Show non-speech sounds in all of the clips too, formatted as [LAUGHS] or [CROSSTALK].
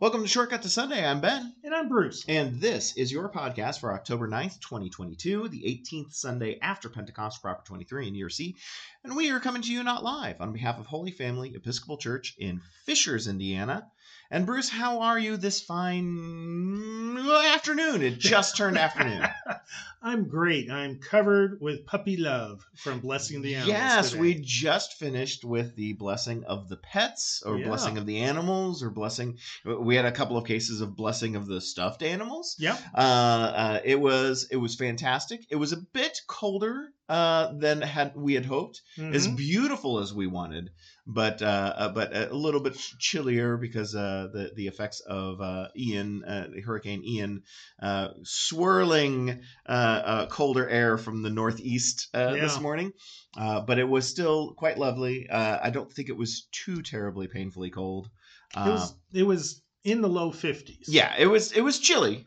Welcome to Shortcut to Sunday. I'm Ben. And I'm Bruce. And this is your podcast for October 9th, 2022, the 18th Sunday after Pentecost, proper 23 in year C. And we are coming to you not live on behalf of Holy Family Episcopal Church in Fishers, Indiana. And Bruce, how are you this fine afternoon? It just turned afternoon. [LAUGHS] I'm great. I'm covered with puppy love from Blessing the Animals. Yes, today. we just finished with the blessing of the pets, or Yeah. blessing of the animals, or blessing. We had a couple of cases of blessing of the stuffed animals. Yep. Uh, uh, it was it was fantastic. It was a bit colder uh, than had we had hoped. As Mhm. beautiful as we wanted, but uh, uh, but a little bit chillier because uh, the the effects of uh, Ian, uh, Hurricane Ian, uh, swirling uh, uh, colder air from the northeast uh, this morning. Uh, but it was still quite lovely. Uh, I don't think it was too terribly painfully cold. It was it was in the low 50s. yeah, it was it was chilly,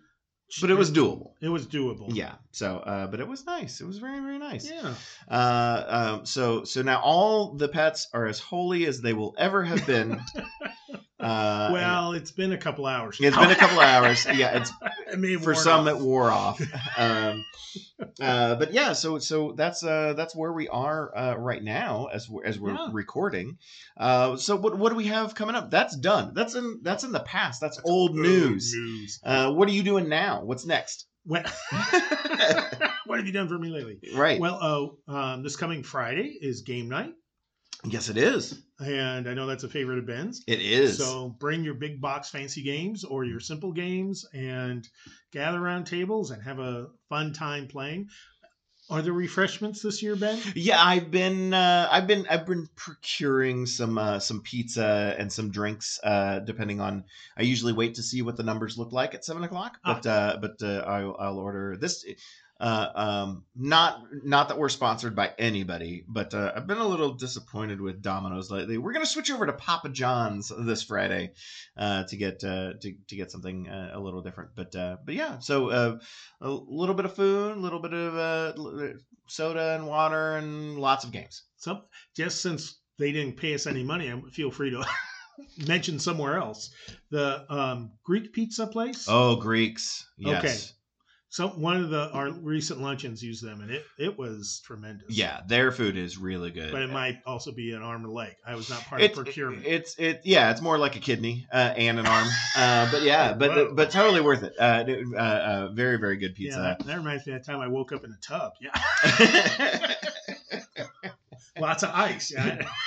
but it was doable. It was doable. Yeah. So, uh, but it was nice. It was very, very nice. Yeah. Uh, um, so, so now all the pets are as holy as they will ever have been. [LAUGHS] uh, well, it's been a couple hours. it's been a couple [LAUGHS] hours. Yeah, it's [LAUGHS] It for some off. it wore off. [LAUGHS] Um, uh, but yeah, so so that's uh, that's where we are uh, right now as we're, as we're Yeah. recording. Uh, so what what do we have coming up? That's done. That's in that's in the past. That's, That's old old news. news. Uh, what are you doing now? What's next? What, what have you done for me lately? right. Well, oh, um, this coming Friday is game night, yes, it is. and I know that's a favorite of Ben's. It is. So bring your big box fancy games or your simple games and gather around tables and have a fun time playing. Are there refreshments this year, Ben? Yeah, I've been uh, I've been I've been procuring some uh, some pizza and some drinks. Uh, depending on, I usually wait to see what the numbers look like at seven o'clock. Ah. But uh, but uh, I'll, I'll order this. Uh, um, not not that we're sponsored by anybody, but uh, I've been a little disappointed with Domino's lately. We're gonna switch over to Papa John's this Friday uh, to get uh, to, to get something uh, a little different. But uh, but yeah, so uh, a little bit of food, a little bit of uh, soda and water, and lots of games. So just since they didn't pay us any money, I feel free to [LAUGHS] mention somewhere else the um, Greek pizza place. Oh, Greeks. Yes. Okay. So one of the our recent luncheons used them, and it it was tremendous. Yeah, their food is really good. but it might also be an arm and a leg. I was not part It's of procurement. it's it yeah it's more like a kidney uh, and an arm uh, but yeah but but totally worth it uh, uh, uh, very very good yeah, pizza that, that reminds me of the time I woke up in a tub. Yeah, [LAUGHS] lots of ice. Yeah. [LAUGHS]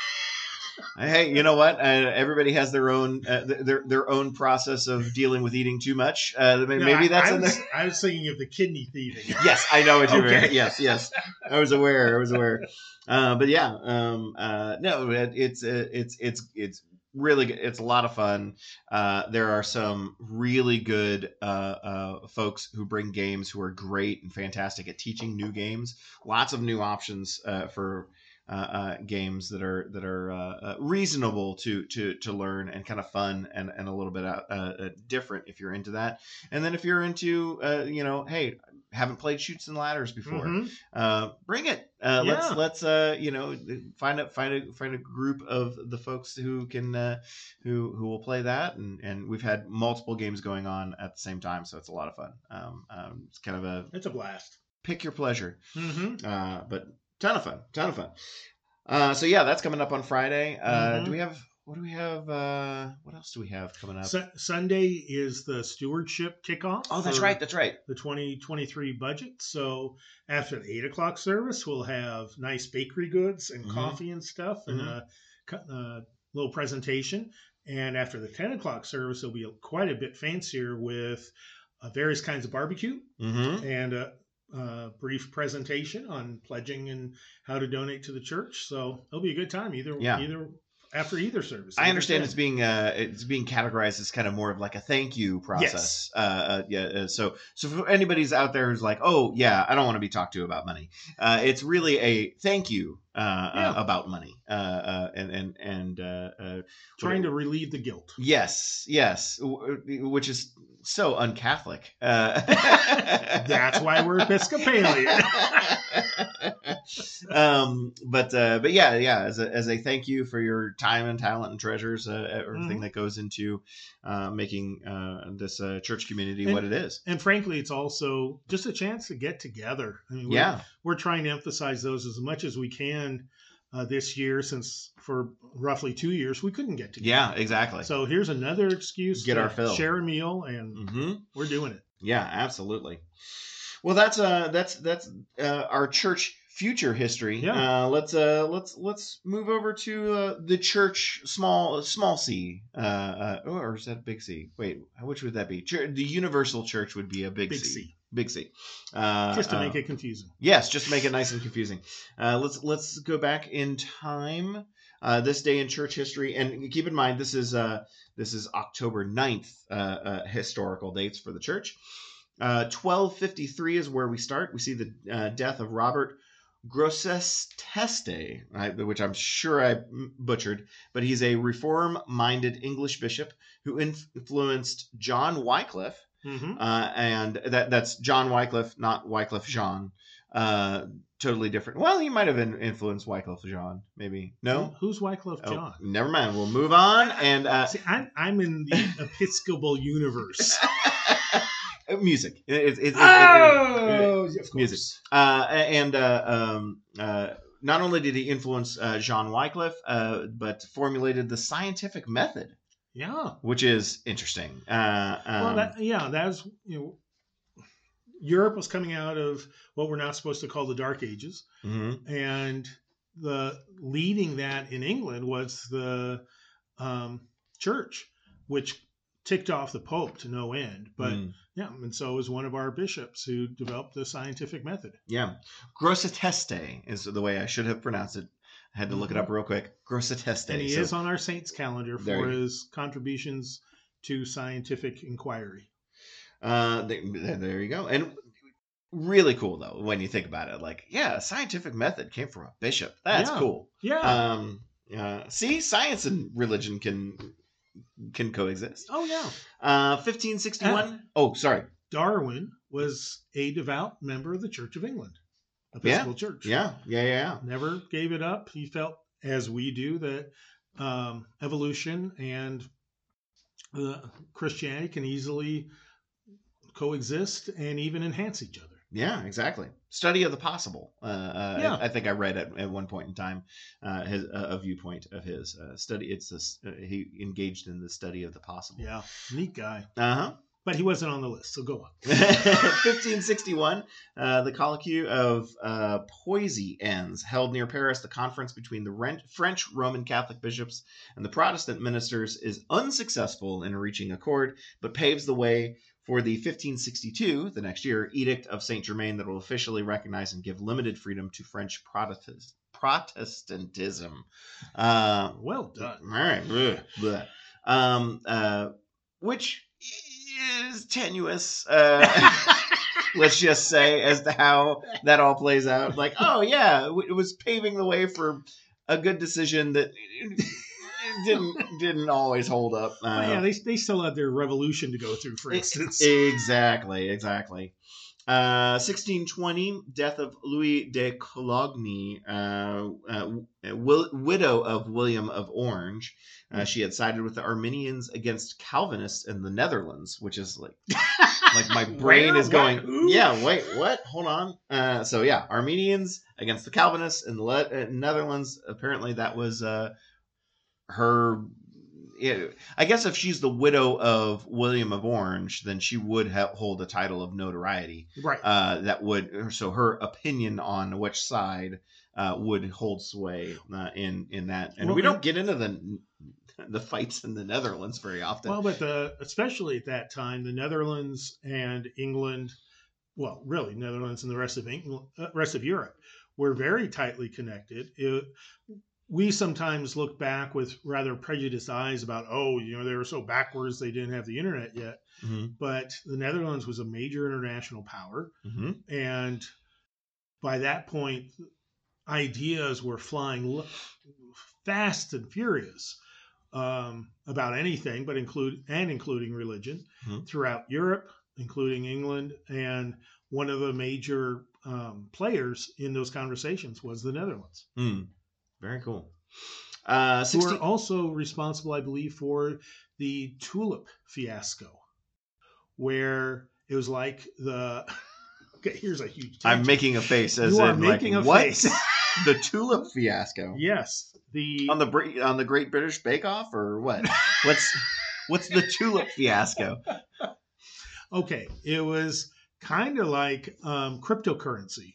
hey you know what uh, everybody has their own uh, their their own process of dealing with eating too much uh, maybe, No, I- that's I in was, there I was thinking of the kidney thieving. [LAUGHS] yes, I know what you Okay. mean. Yes, yes, I was aware. I was aware. Uh, but yeah, um, uh, no, it, it's uh, it's it's it's really good. It's a lot of fun. Uh, there are some really good uh, uh, folks who bring games who are great and fantastic at teaching new games. Lots of new options uh, for. Uh, uh, games that are that are uh, reasonable to to to learn and kind of fun and, and a little bit uh, uh, different if you're into that. And then if you're into uh, you know, hey, haven't played Chutes and Ladders before Mhm. uh, bring it. Uh, Let's let's uh, you know find a find a find a group of the folks who can uh, who who will play that, and and we've had multiple games going on at the same time, so it's a lot of fun. Um, um, it's kind of a It's a blast. pick your pleasure, Mm-hmm. uh, but ton of fun, ton of fun. Uh, so yeah, that's coming up on Friday. Uh, Mhm. Do we have what do we have? Uh, what else do we have coming up? Su- Sunday is the stewardship kickoff. oh, that's right, that's right. The 2023 budget. So after the eight o'clock service, we'll have nice bakery goods and Mhm. coffee and stuff, and Mhm. a, a little presentation. And after the 10 o'clock service, it'll be quite a bit fancier with uh, various kinds of barbecue Mm-hmm. and a, a brief presentation on pledging and how to donate to the church. So it'll be a good time either Yeah. either after either service. I understand it's being uh, it's being categorized as kind of more of like a thank you process. Uh, uh, yeah. Uh, so so for anybody's out there who's like, oh yeah, I don't want to be talked to about money. Uh, it's really a thank you uh, Yeah. uh, about money. Uh, uh, and and and uh, uh, trying to relieve the guilt. yes, yes, w- which is so uncatholic. Uh, [LAUGHS] That's why we're Episcopalian. [LAUGHS] um, but uh, but yeah, yeah. As a, as a thank you for your time and talent and treasures, uh, everything Mhm. that goes into uh, making uh, this uh, church community And- what it is. and frankly, it's also just a chance to get together. I mean, we're, Yeah, we're trying to emphasize those as much as we can uh, this year, since for roughly two years we couldn't get together. yeah, exactly. So here's another excuse Get to our fill. share a meal, and hmm we're doing it. Yeah, absolutely. Well, that's uh, that's that's uh, our church future history. Yeah. Uh, let's uh, let's let's move over to uh, the church small small C. Uh, uh, or is that big C? Wait, which would that be? Chur- the universal church would be a big, Big C. C, Big C. Uh, just to uh, make it confusing. Yes, just to make it nice and confusing. Uh, let's let's go back in time. Uh, this day in church history, and keep in mind this is uh, this is October 9th uh, uh, historical dates for the church. Uh, 1253 is where we start. We see the uh, death of Robert Grosseteste, I- which I'm sure I butchered, but he's a reform-minded English bishop who inf- influenced John Wycliffe hmm uh, and that that's John Wycliffe, not Wyclef Jean. Uh, totally different. Well, he might have in, influenced Wyclef Jean, maybe. No, Who's Wycliffe Oh, John? never mind. We'll move on. [LAUGHS] And uh, See, I'm, I'm in the [LAUGHS] Episcopal universe. [LAUGHS] music. It- it- it- it- it- oh, of course. music. uh, and uh, um, uh, not only did he influence uh, Jean Wycliffe, uh, but formulated the scientific method, Yeah. which is interesting. Uh, Well, um, that, yeah, that's you know, Europe was coming out of what we're now supposed to call the Dark Ages, mhm. and the leading that in England was the um, church, which ticked off the Pope to no end. But Mm. yeah, and so was one of our bishops who developed the scientific method. Yeah. Grosseteste is the way I should have pronounced it. I had to look it up real quick. Grosseteste. and he So- is on our saints calendar for his contributions to scientific inquiry. uh, there, there you go. And really cool, though, when you think about it. Like, yeah, scientific method came from a bishop. That's Yeah. cool. Yeah. Um, uh, see, science and religion can can coexist. oh yeah. Uh, 1561. oh, sorry. Darwin was a devout member of the Church of England, Episcopal Church. Yeah, yeah, yeah. yeah. Never gave it up. He felt, as we do, that um, evolution and uh, Christianity can easily coexist and even enhance each other. Yeah, exactly. Study of the possible. Uh, uh, Yeah. I, I think I read at, at one point in time uh, his a viewpoint of his uh, study. It's this, uh, he engaged in the study of the possible. Yeah, neat guy. Uh huh. But he wasn't on the list, so go on. [LAUGHS] 1561, uh, the colloquy of uh, Poissy ends, held near Paris. The conference between the Ren- French Roman Catholic bishops and the Protestant ministers is unsuccessful in reaching accord, but paves the way for the 1562, the next year, Edict of Saint Germain that will officially recognize and give limited freedom to French Protestant- Protestantism. Uh, Well done. all right. Bleh, bleh. Um, uh, which is tenuous. Uh, [LAUGHS] let's just say as to how that all plays out. Like, oh yeah, it was paving the way for a good decision that [LAUGHS] didn't didn't always hold up. Uh, Well, yeah, they, they still had their revolution to go through, for instance. Exactly, exactly. Uh, 1620, death of Louise de Coligny, uh, uh, wil- widow of William of Orange. Uh, she had sided with the Arminians against Calvinists in the Netherlands, which is like, [LAUGHS] like my brain Where? is going. Yeah, wait, what? Hold on. Uh, so yeah, Arminians against the Calvinists in the Le- uh, Netherlands. Apparently, that was uh, her yeah, I guess if she's the widow of William of Orange, then she would ha- hold a title of notoriety. right. Uh, that would so her opinion on which side uh, would hold sway uh, in in that, and Well, we don't get into the [LAUGHS] the fights in the Netherlands very often. Well, but the especially at that time, the Netherlands and England, well, really Netherlands and the rest of England, uh, rest of Europe, were very tightly connected. It, we sometimes look back with rather prejudiced eyes about, oh, you know, they were so backwards they didn't have the internet yet. Mhm, But the Netherlands was a major international power, mhm. and by that point, ideas were flying l- fast and furious. um, about anything, but include and including religion Mhm. throughout Europe, including England, and one of the major um, players in those conversations was the Netherlands, Hmm. Very cool. Uh, who 16, are also responsible, I believe, for the tulip fiasco, where it was like the. [LAUGHS] Okay, here's a huge. I'm making a face as You in making like a what? face. [LAUGHS] the tulip fiasco Yes, the on the on the Great British Bake Off or what? [LAUGHS] What's what's the tulip fiasco? okay, it was kind of like um, cryptocurrency,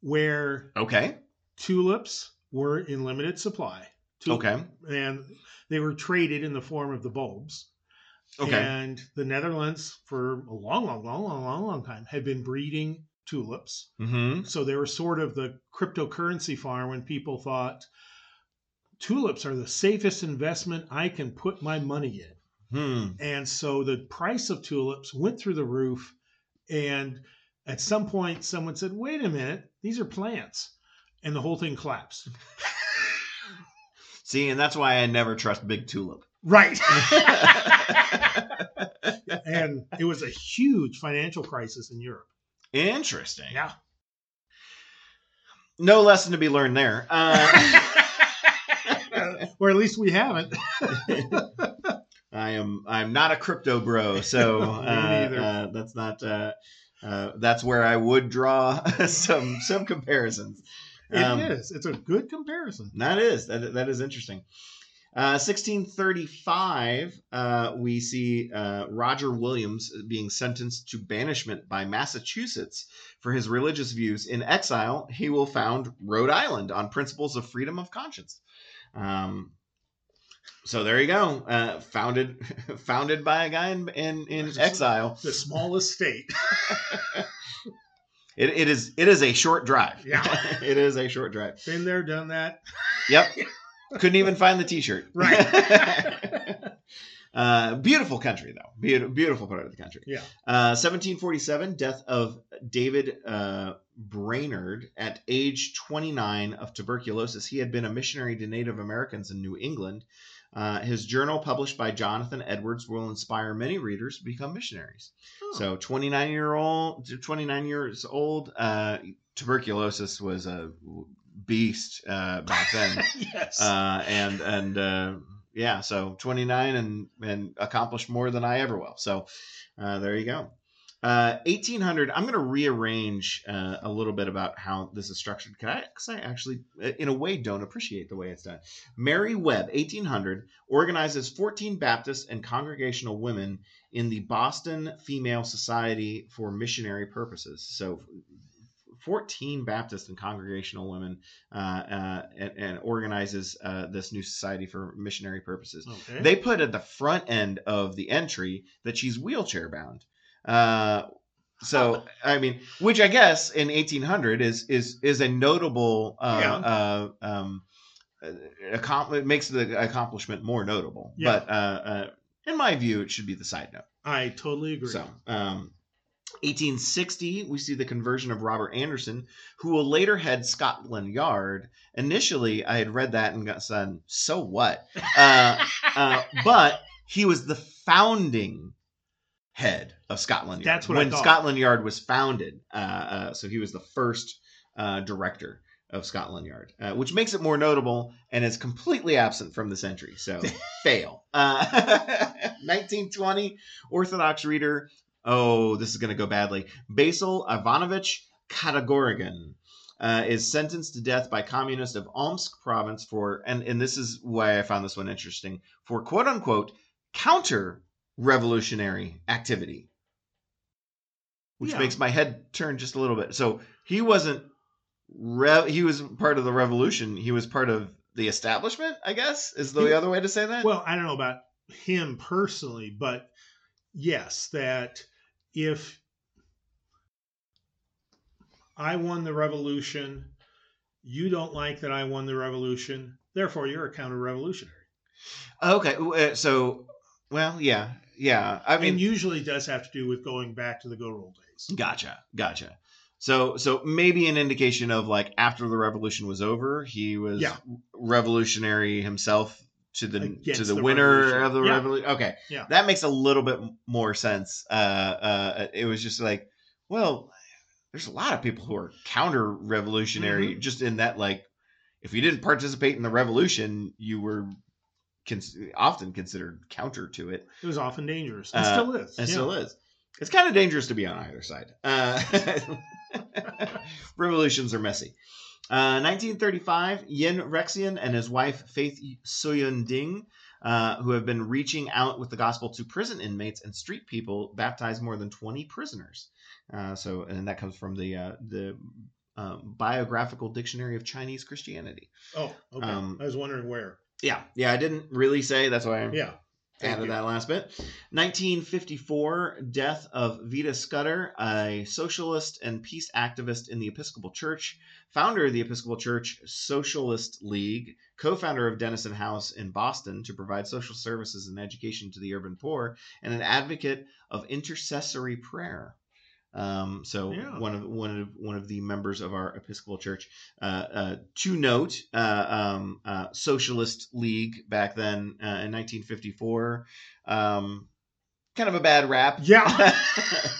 where Okay. tulips were in limited supply. Okay. and they were traded in the form of the bulbs. Okay. And the Netherlands, for a long, long, long, long, long, long time, had been breeding tulips. Mm-hmm. So they were sort of the cryptocurrency farm when people thought tulips are the safest investment I can put my money in. Hmm. And so the price of tulips went through the roof. And at some point, someone said, wait a minute, these are plants. And the whole thing collapsed. [LAUGHS] See, and that's why I never trust Big Tulip. Right. [LAUGHS] and it was a huge financial crisis in Europe. Interesting. Yeah. No lesson to be learned there. Uh, [LAUGHS] or at least we haven't. I am I'm not a crypto bro, so uh, uh, that's not uh, uh, that's where I would draw some some comparisons. It is. Um, It's a good comparison. That is that that is interesting. Uh, 1635, uh, we see uh, Roger Williams being sentenced to banishment by Massachusetts for his religious views. In exile, he will found Rhode Island on principles of freedom of conscience. Um, so there you go. Uh, founded [LAUGHS] founded by a guy in in, in exile. The smallest state. [LAUGHS] [LAUGHS] It, it is it is a short drive. Yeah. [LAUGHS] it is a short drive. Been there, done that. Yep. Couldn't even find the T-shirt. [LAUGHS] Right. [LAUGHS] uh, beautiful country, though. Beautiful, beautiful part of the country. Yeah. Uh, 1747, death of David uh, Brainerd at age 29 of tuberculosis. He had been a missionary to Native Americans in New England. Uh, his journal, published by Jonathan Edwards, will inspire many readers to become missionaries. Oh. So, 29 year old, 29 years old, uh, tuberculosis was a beast uh, back then [LAUGHS] yes. uh, and and uh, yeah, so 29 and and accomplished more than I ever will. So uh, there you go. Uh, 1800. I'm going to rearrange uh, a little bit about how this is structured. Can I? Because I actually, uh, in a way, don't appreciate the way it's done. Mary Webb, 1800, organizes 14 Baptist and Congregational women in the Boston Female Society for missionary purposes. So 14 Baptist and Congregational women uh, uh, and, and organizes uh, this new society for missionary purposes. okay. They put at the front end of the entry that she's wheelchair bound. Uh, so I mean, which I guess in 1800 is is is a notable uh, Yeah. uh, um, uh, it makes the accomplishment more notable. Yeah. But uh, uh, in my view, it should be the side note. I totally agree. So, um, 1860, we see the conversion of Robert Anderson, who will later head Scotland Yard. Initially, I had read that and got said, so what? Uh, uh, [LAUGHS] but he was the founding head of Scotland Yard. That's what I when thought. Scotland Yard was founded. Uh, uh, so he was the first uh, director of Scotland Yard, uh, which makes it more notable and is completely absent from this entry. So [LAUGHS] fail. Uh, [LAUGHS] 1920 Orthodox reader. Oh, this is going to go badly. Basil Ivanovich Katagorigan. Uh, is sentenced to death by communists of Omsk province for, and, and this is why I found this one interesting, for quote unquote counter revolutionary activity, which Yeah. makes my head turn just a little bit. So he wasn't, re- he was part of the revolution. He was part of the establishment, I guess, is the He- other way to say that. Well, I don't know about him personally, but yes, that if I won the revolution, you don't like that I won the revolution, therefore you're a counter revolutionary. okay, uh, so, well, yeah, yeah. I mean, mean, usually does have to do with going back to the good old days. Gotcha, gotcha. So, so maybe an indication of like after the revolution was over, he was Yeah. revolutionary himself to the to the, the winner of the Yeah. revolution. Okay, Yeah. that makes a little bit more sense. Uh, uh, it was just like, well, there's a lot of people who are counter revolutionary, Mm-hmm. just in that like, if you didn't participate in the revolution, you were cons- often considered counter to it, It was often dangerous. And Uh, still is. and yeah. still is. It's kind of dangerous to be on either side. Uh, [LAUGHS] revolutions are messy. Uh, 1935, Yin Rexian and his wife Faith Soyun Ding, uh, who have been reaching out with the gospel to prison inmates and street people, baptized more than 20 prisoners. Uh, so, and that comes from the uh, the um, biographical dictionary of Chinese Christianity. Oh, okay. Um, I was wondering where. Yeah, yeah, I didn't really say. That's why I Yeah. Added you. that last bit. 1954, death of Vida Scudder, a socialist and peace activist in the Episcopal Church, founder of the Episcopal Church Socialist League, co-founder of Denison House in Boston to provide social services and education to the urban poor, and an advocate of intercessory prayer. Um, so Yeah. one of one of one of the members of our Episcopal Church. Uh, uh, to note, uh, um, uh, Socialist League back then uh, in 1954, um, kind of a bad rap. Yeah.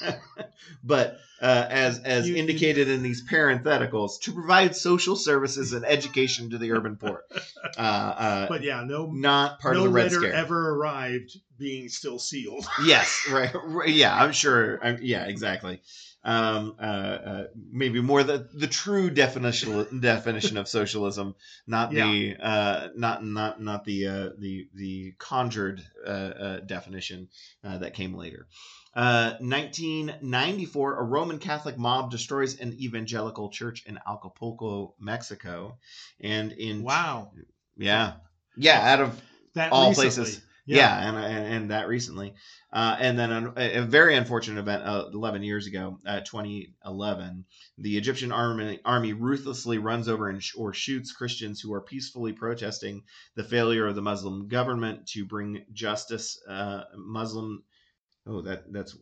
[LAUGHS] but uh, as as You- you- indicated in these parentheticals, to provide social services and education to the urban poor. [LAUGHS] Uh, uh, But yeah, no not part no of the Red letter Scare. ever arrived being still sealed. Yes, right, right, Yeah, I'm sure. I'm, yeah, exactly. Um, uh, uh, maybe more the the true definition definition of socialism, not the uh, not not not the uh, the the conjured uh, uh, definition uh, that came later. Uh, 1994, a Roman Catholic mob destroys an evangelical church in Acapulco, Mexico, and in Wow. yeah, yeah, out of That all recently. places. Yeah, and, and and that recently, uh, and then a, a very unfortunate event uh, 11 years ago, uh, 2011, the Egyptian army army ruthlessly runs over and sh- or shoots Christians who are peacefully protesting the failure of the Muslim government to bring justice. Uh, Muslim, oh that that's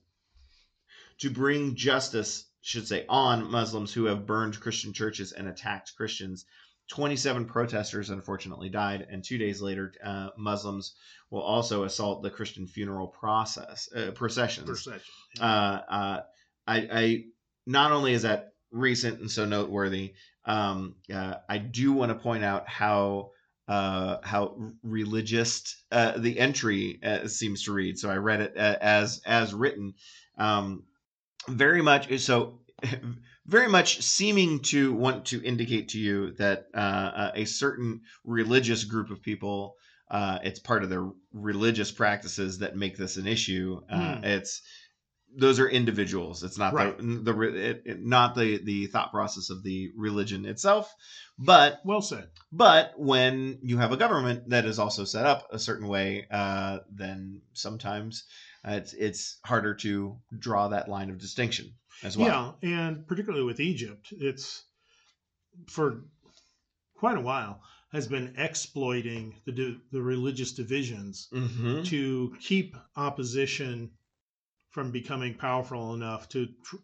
to bring justice should say on Muslims who have burned Christian churches and attacked Christians. 27 protesters unfortunately died, and two days later, uh, Muslims will also assault the Christian funeral process uh, processions. Perception. Uh, uh, I, I not only is that recent and so noteworthy, um, uh, I do want to point out how uh, how religious uh, the entry uh, seems to read. So I read it uh, as as written, um, very much so. [LAUGHS] Very much seeming to want to indicate to you that uh, uh, a certain religious group of people uh, it's part of their religious practices that make this an issue. Uh, Hmm. It's those are individuals. It's not Right. the the it, it- not the the thought process of the religion itself. But Well said. but when you have a government that is also set up a certain way, uh, then sometimes uh, it's it's harder to draw that line of distinction as well. Yeah, and particularly with Egypt, it's for quite a while has been exploiting the the religious divisions hmm to keep opposition from becoming powerful enough to tr-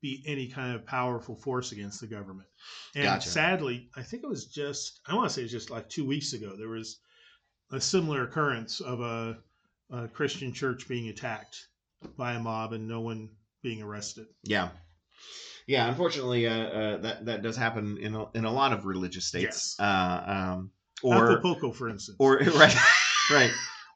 be any kind of powerful force against the government. And Gotcha. sadly, I think it was just I want to say it was just like two weeks ago there was a similar occurrence of a, a Christian church being attacked by a mob and no one being arrested. Yeah. Yeah, unfortunately, uh, uh, that that does happen in a, in a lot of religious states. Yes. Uh, um, or Acapulco, for instance. or [LAUGHS] right, right,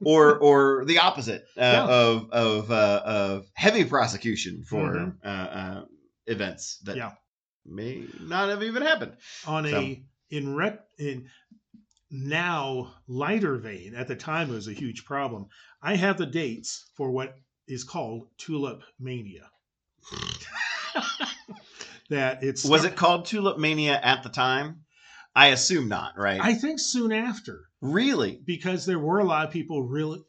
or [LAUGHS] or the opposite uh, Yeah. of of uh, of heavy prosecution for Mhm. uh, uh, events that Yeah. may not have even happened. on So- a in rep in now lighter vein at the time it was a huge problem i have the dates for what is called tulip mania [LAUGHS] that it's Was it called Tulip Mania at the time? I assume not, right? i think soon after really, because there were a lot of people really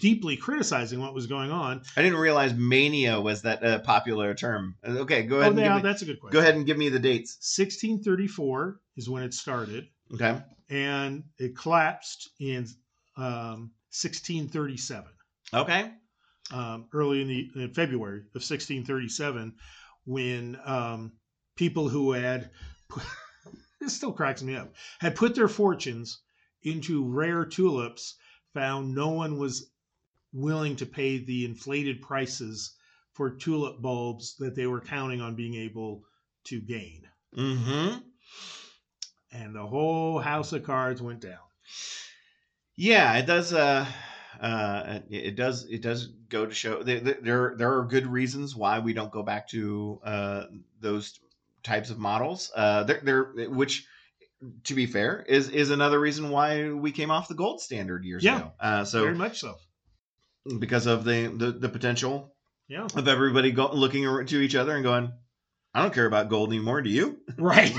deeply criticizing what was going on I didn't realize mania was that uh, popular term. Uh, Okay, go oh ahead. yeah give me, that's a good question go ahead and give me the dates. 1634 is when it started Okay. and it collapsed in um, 1637 Okay. Um, early in the in February of 1637 when um, people who had [LAUGHS] this still cracks me up had put their fortunes into rare tulips, found no one was willing to pay the inflated prices for tulip bulbs that they were counting on being able to gain. Mm-hmm. And the whole house of cards went down. Yeah, it does. Uh, uh, it does. It does go to show there. There, there are good reasons why we don't go back to uh, those types of models. Uh, there, there, which, to be fair, is is another reason why we came off the gold standard years Yeah. ago. Uh, so Very much so. because of the the, the potential Yeah. of everybody go, looking to each other and going, I don't care about gold anymore. Do you? Right.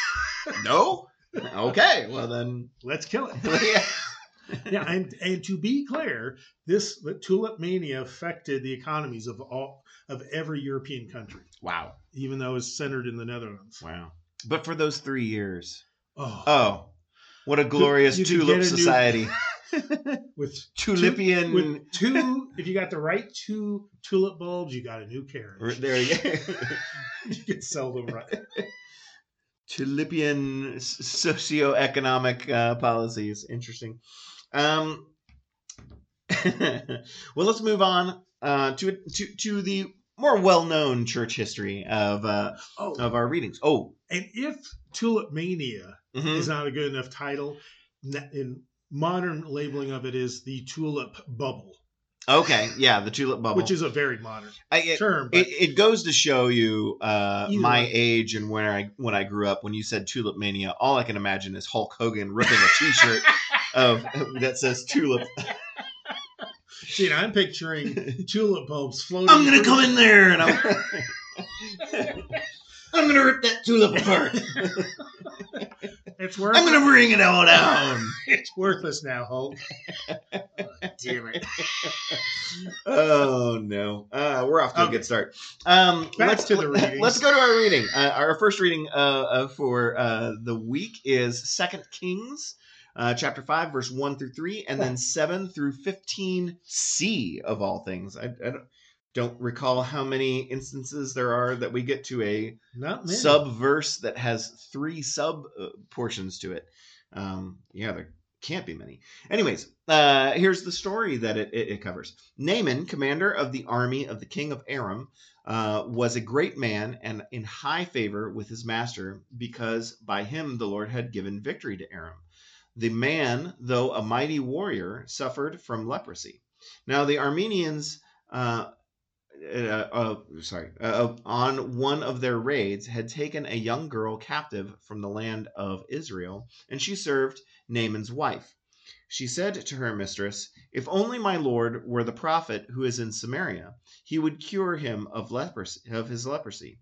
[LAUGHS] no. Okay. Well then. Let's kill it. [LAUGHS] yeah. [LAUGHS] yeah, and and to be clear, this tulip mania affected the economies of all of every European country, Wow. even though it's centered in the Netherlands. Wow. But for those three years. Oh, Oh, what a glorious you tulip a new- society. [LAUGHS] with Tulipian. with two, if you got the right two tulip bulbs, you got a new carriage. there you go. [LAUGHS] you could sell them right. Tulipian socioeconomic uh, policies. Interesting. Um, [LAUGHS] well, let's move on uh, to to to the more well-known church history of uh, Oh, of our readings. Oh, and if tulip mania mhm. is not a good enough title, in modern labeling of it is the tulip bubble, okay, yeah, the tulip bubble. which is a very modern I, it, term. But it, it goes to show you uh, my way. age and when I when I grew up. When you said tulip mania, all I can imagine is Hulk Hogan ripping a T-shirt [LAUGHS] of that says tulip. See, I'm picturing tulip bulbs floating. I'm gonna through- come in there and I'm [LAUGHS] I'm gonna rip that tulip apart. It's worth. I'm gonna bring it all down. [LAUGHS] It's worthless now, Hulk. [LAUGHS] Damn it! Oh no, uh, we're off to a good start. Um, Back let's to the readings. let's go to our reading. Uh, our first reading uh, uh, for uh, the week is Second Kings, uh, chapter five, verse one through three, and then [LAUGHS] seven through fifteen C of all things. I, I don't, recall how many instances there are that we get to a Not many. sub verse that has three sub uh, portions to it. Um, yeah, there can't be many. Anyways, uh, here's the story that it, it, it covers. Naaman, commander of the army of the king of Aram, uh, was a great man and in high favor with his master because by him the Lord had given victory to Aram. The man, though a mighty warrior, suffered from leprosy. Now the Armenians. Uh, uh, uh, sorry, uh, on one of their raids, had taken a young girl captive from the land of Israel, and she served Naaman's wife. She said to her mistress, If only my lord were the prophet who is in Samaria, he would cure him of leprosy, of his leprosy.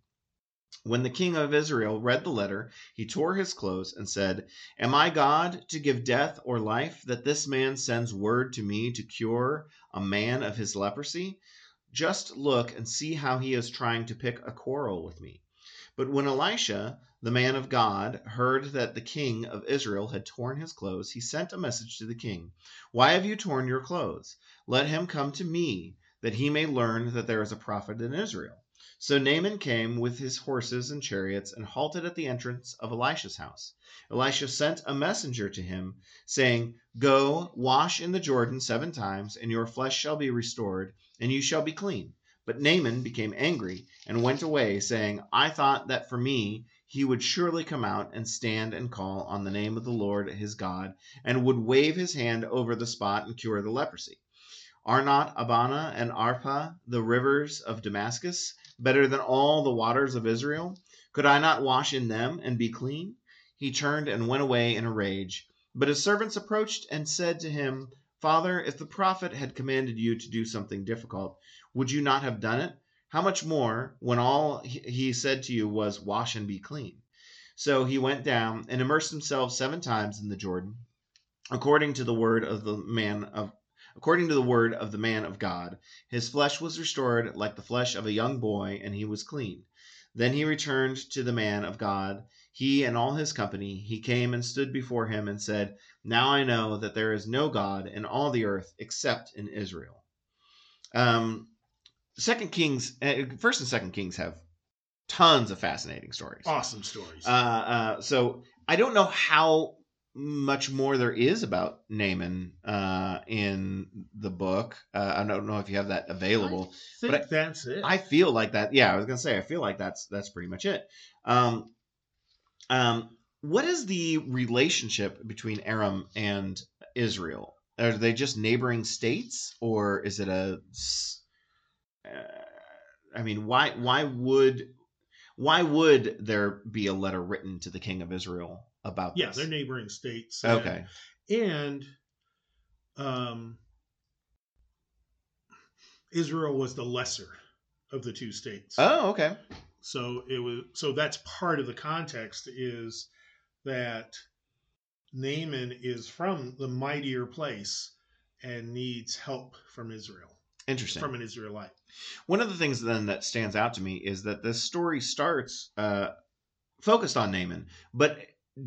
When the king of Israel read the letter, he tore his clothes and said, Am I God to give death or life that this man sends word to me to cure a man of his leprosy? Just look and see how he is trying to pick a quarrel with me. But when Elisha, the man of God, heard that the king of Israel had torn his clothes, he sent a message to the king Why have you torn your clothes? Let him come to me, that he may learn that there is a prophet in Israel. So Naaman came with his horses and chariots and halted at the entrance of Elisha's house. Elisha sent a messenger to him, saying, Go, wash in the Jordan seven times, and your flesh shall be restored, and you shall be clean. But Naaman became angry and went away, saying, I thought that for me he would surely come out and stand and call on the name of the Lord his God, and would wave his hand over the spot and cure the leprosy. Are not Abana and Arpa, the rivers of Damascus, better than all the waters of Israel? Could I not wash in them and be clean? He turned and went away in a rage. But his servants approached and said to him, Father, if the prophet had commanded you to do something difficult, would you not have done it? How much more when all he- said to you was, Wash and be clean? So he went down and immersed himself seven times in the Jordan, according to the word of the man of according to the word of the man of God. His flesh was restored like the flesh of a young boy, and he was clean. Then he returned to the man of God, he and all his company. He came and stood before him and said, Now I know that there is no God in all the earth except in Israel. Um, Second Kings, uh, First and Second Kings have tons of fascinating stories. Awesome stories. Uh, uh, so I don't know how much more there is about Naaman uh, in the book. Uh, I don't know if you have that available. I think But I- that's it. I feel like that. Yeah, I was gonna say I feel like that's that's pretty much it. Um, um, what is the relationship between Aram and Israel? Are they just neighboring states, or is it a? Uh, I mean, why why would why would there be a letter written to the king of Israel about yeah, this? they're neighboring states. and- okay. and um, Israel was the lesser of the two states. Oh, okay. So it was so that's part of the context is that Naaman is from the mightier place and needs help from Israel, Interesting. from an Israelite. One of the things then that stands out to me is that this story starts uh, focused on Naaman, but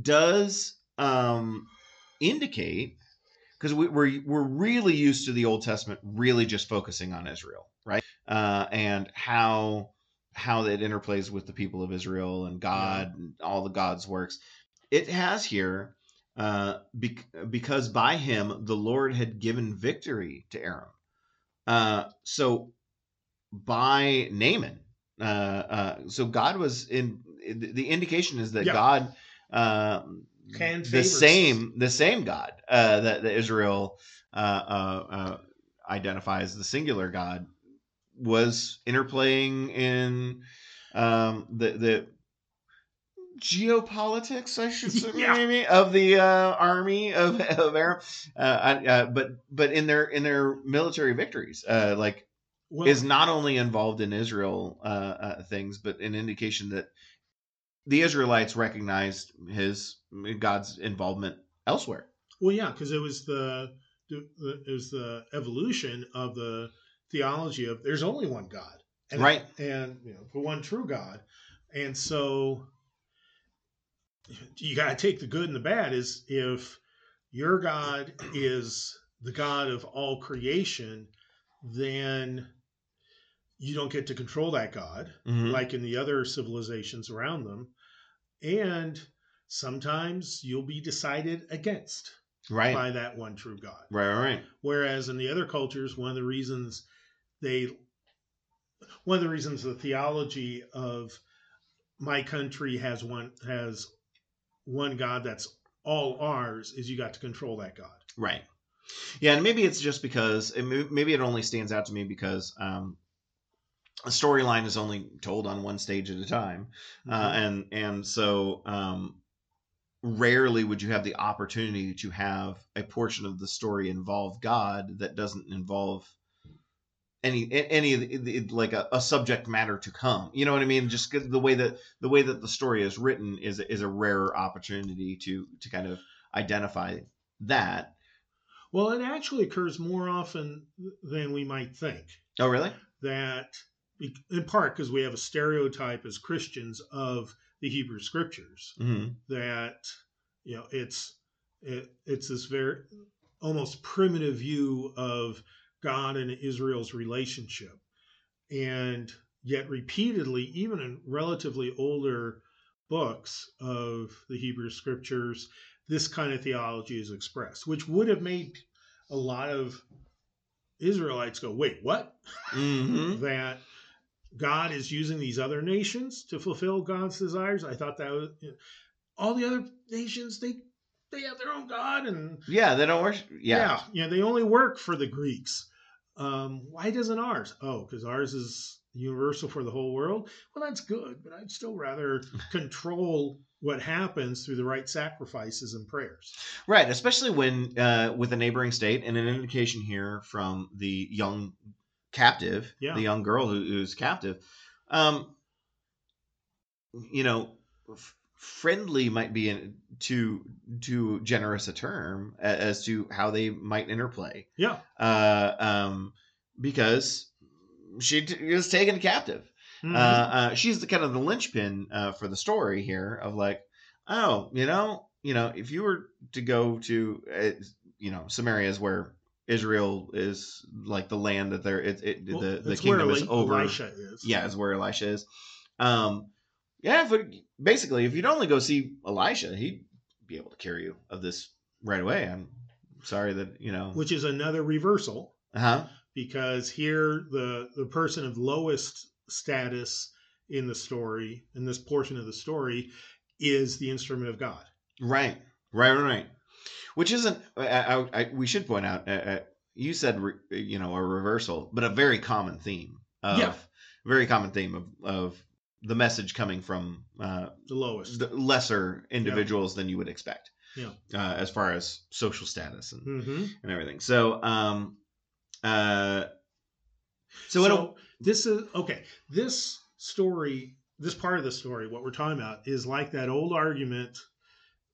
does um, indicate because we, we're we're really used to the Old Testament really just focusing on Israel, right? Uh, and how how it interplays with the people of Israel and God and all the God's works. It has here uh, bec- because by him the Lord had given victory to Aram. Uh, so by Naaman. Uh, uh, so God was in the indication is that Yeah. God, um, the same the same God uh, that, that Israel uh, uh, uh, identifies the singular God was interplaying in um, the the geopolitics, I should say, [LAUGHS] Yeah. maybe of the uh, army of of uh, uh, but but in their in their military victories, uh, like Well, is not only involved in Israel things, but an indication that the Israelites recognized his God's involvement elsewhere. Well, yeah, because it was the, it was the evolution of the theology of there's only one God, and, Right. And you know, the one true God, and so you got to take the good and the bad. Is if your God is the God of all creation, then you don't get to control that God Mhm. like in the other civilizations around them, and sometimes you'll be decided against Right. by that one true God. Right. Right. Right. Whereas in the other cultures, one of the reasons they, one of the reasons the theology of my country has one has one God that's all ours is you got to control that God. Right. Yeah, and maybe it's just because may- maybe it only stands out to me because um, a storyline is only told on one stage at a time, uh, and and so um, rarely would you have the opportunity to have a portion of the story involve God that doesn't involve any any the, the- like a, a subject matter to come. You know what I mean? Just the way that the way that the story is written is is a rarer opportunity to to kind of identify that. Well, it actually occurs more often than we might think. Oh, really? that in part because we have a stereotype as Christians of the Hebrew scriptures hmm that you know it's it, it's this very almost primitive view of God and Israel's relationship. And yet repeatedly even in relatively older books of the Hebrew scriptures this kind of theology is expressed which would have made a lot of Israelites go wait what? Hmm [LAUGHS] that God is using these other nations to fulfill God's desires. I thought that was all the other nations they they have their own God and Yeah, they don't worship. Yeah. yeah, they only work for the Greeks. Um, why doesn't ours? Oh, because ours is universal for the whole world. Well, that's good, but I'd still rather [LAUGHS] control what happens through the right sacrifices and prayers. Right, especially when uh, with a neighboring state, and an indication here from the young captive, Yeah. the young girl who, who's captive. Um, you know, f- friendly might be in, too too generous a term a- as to how they might interplay. Yeah. Uh, um, because she t- was taken captive. Mhm. Uh, uh, she's the kind of the linchpin uh, for the story here of like, oh, you know, you know, if you were to go to, uh, you know, Samaria is where Israel is like the land that they're it, it Well, the the kingdom is over. Elisha is. Yeah, is where Elisha is. Um, yeah, but basically, if you'd only go see Elisha, he'd be able to cure you of this right away. I'm sorry that you know. which is another reversal Uh huh. because here the the person of lowest status in the story in this portion of the story is the instrument of God. Right. Right. Right. Which isn't. I, I, I, we should point out. Uh, uh, you said re, you know a reversal, but a very common theme. Of, Yeah. Very common theme of of the message coming from uh, The lowest. the lesser individuals than you would expect. Yeah. Uh, as far as social status and, hmm and everything. So um uh so, So, this is okay. This story, this part of the story, what we're talking about, is like that old argument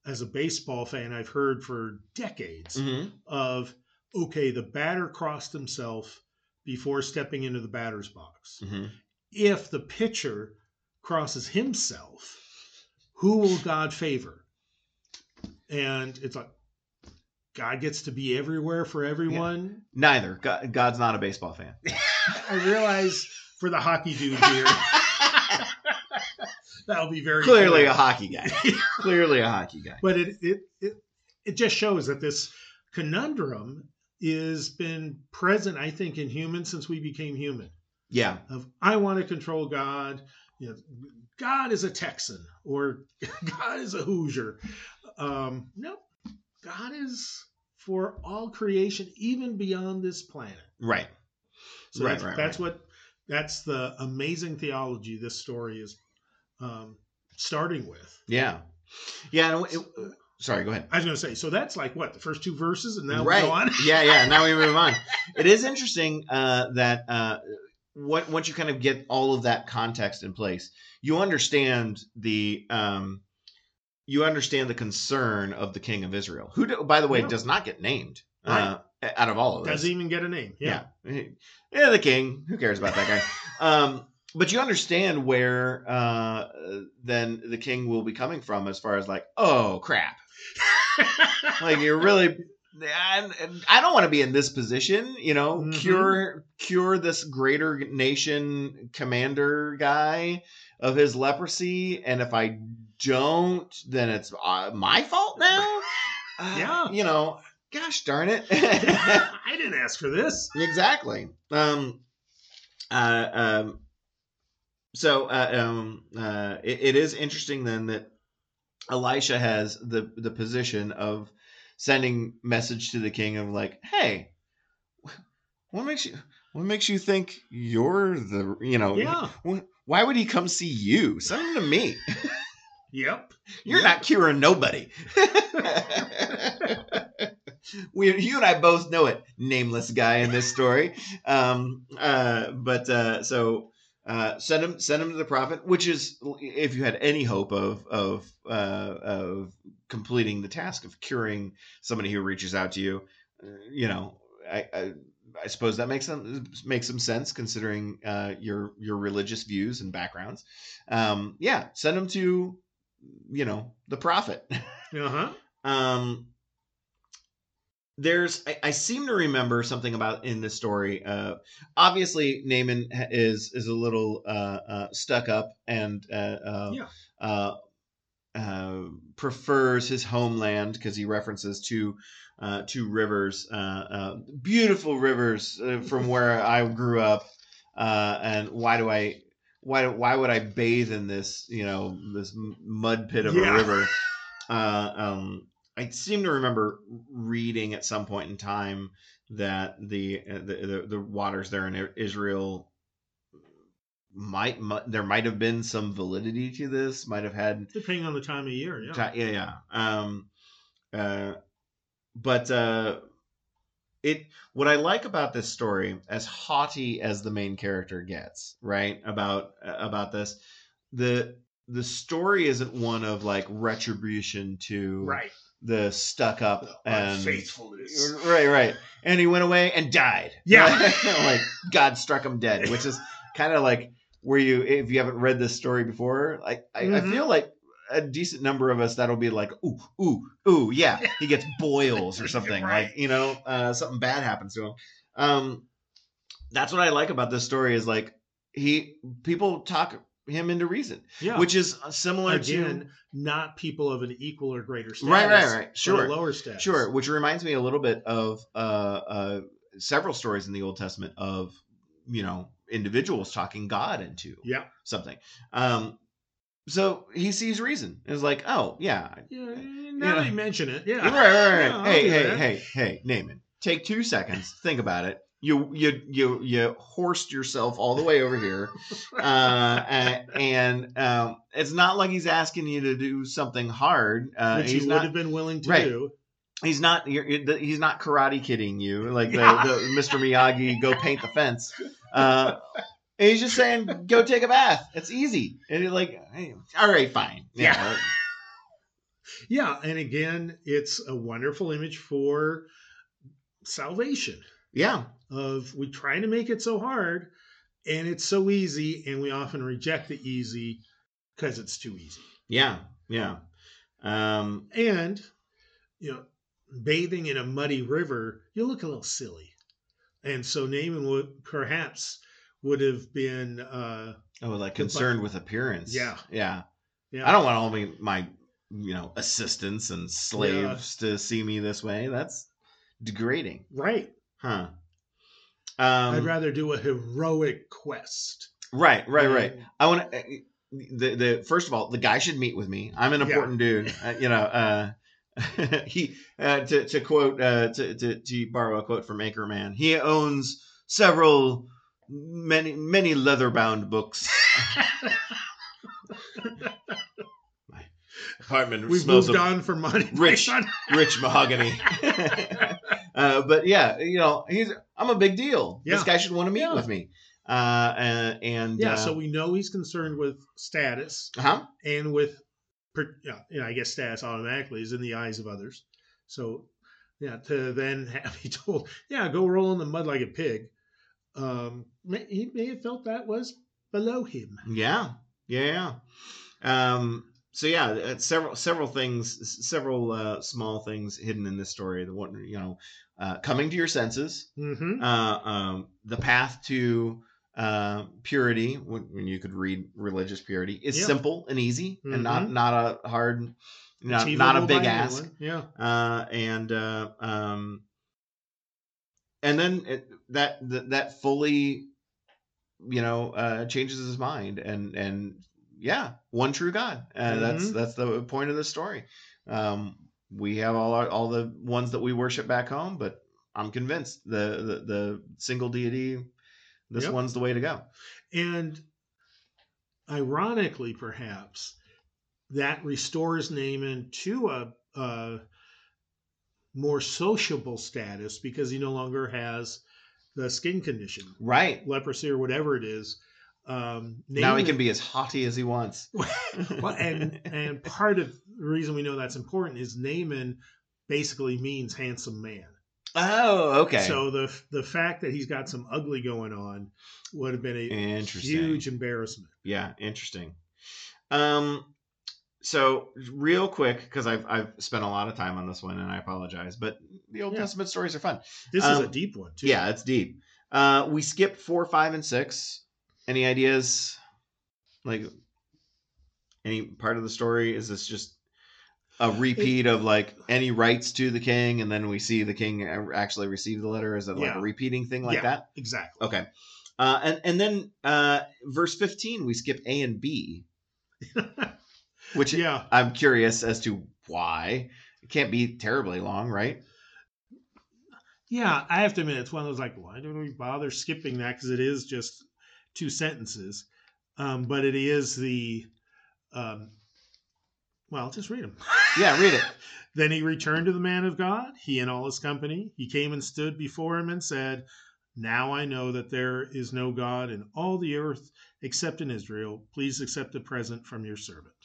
as a baseball fan I've heard for decades Mhm. of okay, the batter crossed himself before stepping into the batter's box. Mhm. If the pitcher crosses himself, who will God favor? And it's like God gets to be everywhere for everyone. neither. God, God's not a baseball fan. [LAUGHS] I realize for the hockey dude here, [LAUGHS] that'll be very Clearly clear. a hockey guy. [LAUGHS] Clearly a hockey guy. but it, it it it just shows that this conundrum is been present, I think, in humans since we became human. Yeah. Of I want to control God, you know, God is a Texan or [LAUGHS] God is a Hoosier. Um, no, God is for all creation, even beyond this planet. Right. So Right, that's, right, that's what that's the amazing theology this story is um, starting with. Yeah. Yeah. It, sorry, go ahead. I was going to say, so that's like what the first two verses, and now right. we go on. yeah, yeah. Now we move on. [LAUGHS] It is interesting uh, that uh, what, once you kind of get all of that context in place, you understand the um, you understand the concern of the king of Israel, who, do- by the way, Yeah. does not get named uh, out of all of this. Doesn't even get a name. Yeah. Yeah. yeah, the king. Who cares about that guy? [LAUGHS] um, but you understand where uh, then the king will be coming from, as far as like, oh crap, [LAUGHS] like you're really I, I don't want to be in this position you know Mhm. cure cure this greater nation commander guy of his leprosy and if i don't then it's uh, my fault now [LAUGHS] Uh, Yeah. you know gosh darn it [LAUGHS] I didn't ask for this. exactly um uh um so uh, um uh it, it is interesting then that elisha has the the position of sending message to the king of like hey what makes you what makes you think you're the you know Yeah. wh- why would he come see you send him to me [LAUGHS] Yep. you're Yep. not curing nobody [LAUGHS] we, you and I both know it, nameless guy in this story. Um, uh, but uh, so uh, send him, send him to the prophet, which is if you had any hope of of uh, of completing the task of curing somebody who reaches out to you, uh, you know, I, I I suppose that makes some makes some sense considering uh, your your religious views and backgrounds. Um, yeah, send him to you know the prophet. [LAUGHS] Uh huh. um there's I, I seem to remember something about in this story uh obviously naaman is is a little uh, uh stuck up and uh uh, Yeah. uh, uh prefers his homeland because he references two uh two rivers uh, uh beautiful rivers uh, from where i grew up uh and why do i why why would i bathe in this you know this mud pit of Yeah. a river [LAUGHS] uh, um, I seem to remember reading at some point in time that the uh, the, the, the waters there in Israel might, might there might have been some validity to this. Might have had Depending on the time of year. Yeah. Yeah, yeah. Um, uh, but uh, it what I like about this story, as haughty as the main character gets, right about about this, the the story isn't one of like retribution to Right. The stuck up and Unfaithfulness. right, right, and he went away and died. Yeah. [LAUGHS] like God struck him dead, which is kind of like where you if you haven't read this story before, like I, I Mhm. feel like a decent number of us that'll be like, ooh, ooh, ooh, yeah, he gets boils or [LAUGHS] something, Right. like you know, uh, something bad happens to him. Um, that's what I like about this story is like he people talk him into reason, Yeah. which is similar again, to not people of an equal or greater status. Right, right, right. Sure. lower status. Sure, which reminds me a little bit of uh, uh, several stories in the Old Testament of you know individuals talking God into Yeah. something. Um, so he sees reason. It's like, oh yeah, Yeah. Now Yeah. that you mention it, yeah. right, right, right. Yeah, hey, hey, hey, hey, Naaman, take two seconds, think about it. You you you you horsed yourself all the way over here, [LAUGHS] uh, and, and um, it's not like he's asking you to do something hard. Uh, Which he's he not would have been willing to Right. do. he's not he's not karate kidding you like the, Yeah. the Mr. Miyagi go paint the fence. Uh, and he's just saying go take a bath. It's easy. And you're like, hey, all right, fine. Yeah. Yeah, and again, it's a wonderful image for salvation. Yeah. Of we try to make it so hard, and it's so easy, and we often reject the easy because it's too easy. Yeah. Yeah. Um, And you know, bathing in a muddy river, you look a little silly, and so Naaman would perhaps would have been uh, oh, like concerned with appearance. Yeah. Yeah. yeah, I don't want all my, my you know assistants and slaves to see me this way. That's degrading. right. Huh. Um, I'd rather do a heroic quest. right. Right. Right. I want to. The, the first of all, the guy should meet with me. I'm an Yeah. important dude. Uh, you know, uh, [LAUGHS] he uh, to to quote uh, to, to to borrow a quote from Anchorman. He owns several many many leather bound books. [LAUGHS] My apartment We've smells moved of on from Monty Rich. Python. rich [LAUGHS] mahogany. [LAUGHS] uh, but yeah, you know, he's I'm a big deal. This guy should want to meet Yeah. with me. Uh, and, and Yeah, uh, so we know he's concerned with status huh? and with, per- yeah, you know, I guess status automatically is in the eyes of others. So, yeah, to then [LAUGHS] have be told, yeah, go roll in the mud like a pig. Um, may, he may have felt that was below him. Yeah, yeah. yeah. Um, so yeah, uh, several several things, several uh, small things hidden in this story. The one, you know, uh, coming to your senses, Mm-hmm. uh, um, the path to uh, purity, when, when you could read religious purity, is Yeah. simple and easy, and not Mhm. not a hard, not, not a big ask. Yeah. uh, and uh, um, and then it, that that that fully, you know, uh, changes his mind, and and yeah, one true God. Uh, That's Mhm. that's the point of the story. Um, we have all our, all the ones that we worship back home, but I'm convinced the the, the single deity, this Yep. one's the way to go. And ironically, perhaps, that restores Naaman to a, a more sociable status because he no longer has the skin condition, Right leprosy or whatever it is. Um, now, he can be as haughty as he wants. [LAUGHS] well, and and part of the reason we know that's important is Naaman basically means handsome man. oh, okay. So the the fact that he's got some ugly going on would have been a huge embarrassment. Yeah, interesting. Um, so real quick, because I've I've spent a lot of time on this one, and I apologize, but the Old Yeah. Testament stories are fun. This is a Um, deep one too. Yeah, it's deep. Uh, we skipped four, five, and six. Any ideas? Like any part of the story? Is this just a repeat of like any rights to the king, and then we see the king actually receive the letter? Is it like Yeah. a repeating thing like Yeah. that? exactly. Okay. Uh, and and then uh, verse fifteen, we skip A and B, [LAUGHS] which yeah, I'm curious as to why. It can't be terribly long, right? yeah. I have to admit, it's one of those like, why do we bother skipping that? Because it is just two sentences, um, but it is the, um, well, just read them. [LAUGHS] Yeah, read it. Then he returned to the man of God, he and all his company. He came and stood before him and said, Now I know that there is no God in all the earth except in Israel. Please accept a present from your servant.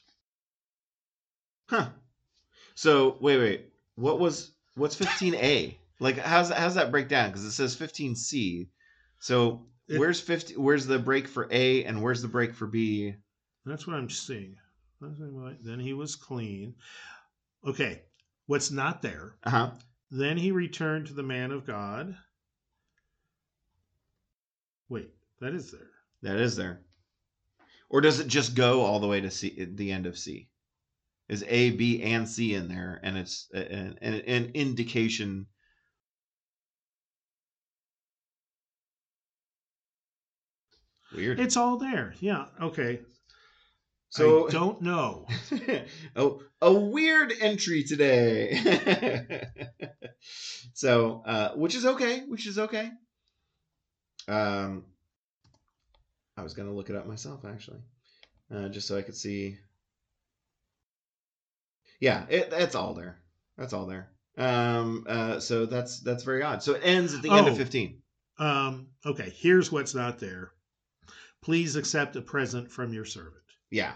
Huh. So wait, wait. What was what's 15A? Like how's that, how's that break down? Because it says 15C. So where's 50? Where's the break for A and where's the break for B? That's what I'm seeing. Then he was clean. Okay, what's not there? Uh huh. Then he returned to the man of God. Wait, that is there. That is there. or does it just go all the way to C, the end of C? Is A, B, and C in there, and it's an, an, an indication. Weird. It's all there. Yeah. Okay. So I don't know. [LAUGHS] oh, a weird entry today. [LAUGHS] so, uh, which is okay, which is okay. Um, I was gonna look it up myself actually, uh, just so I could see. Yeah, it, it's all there. That's all there. Um, uh, so that's that's very odd. So it ends at the end of Oh. fifteen. Um, okay. Here's what's not there. Please accept a present from your servant. Yeah,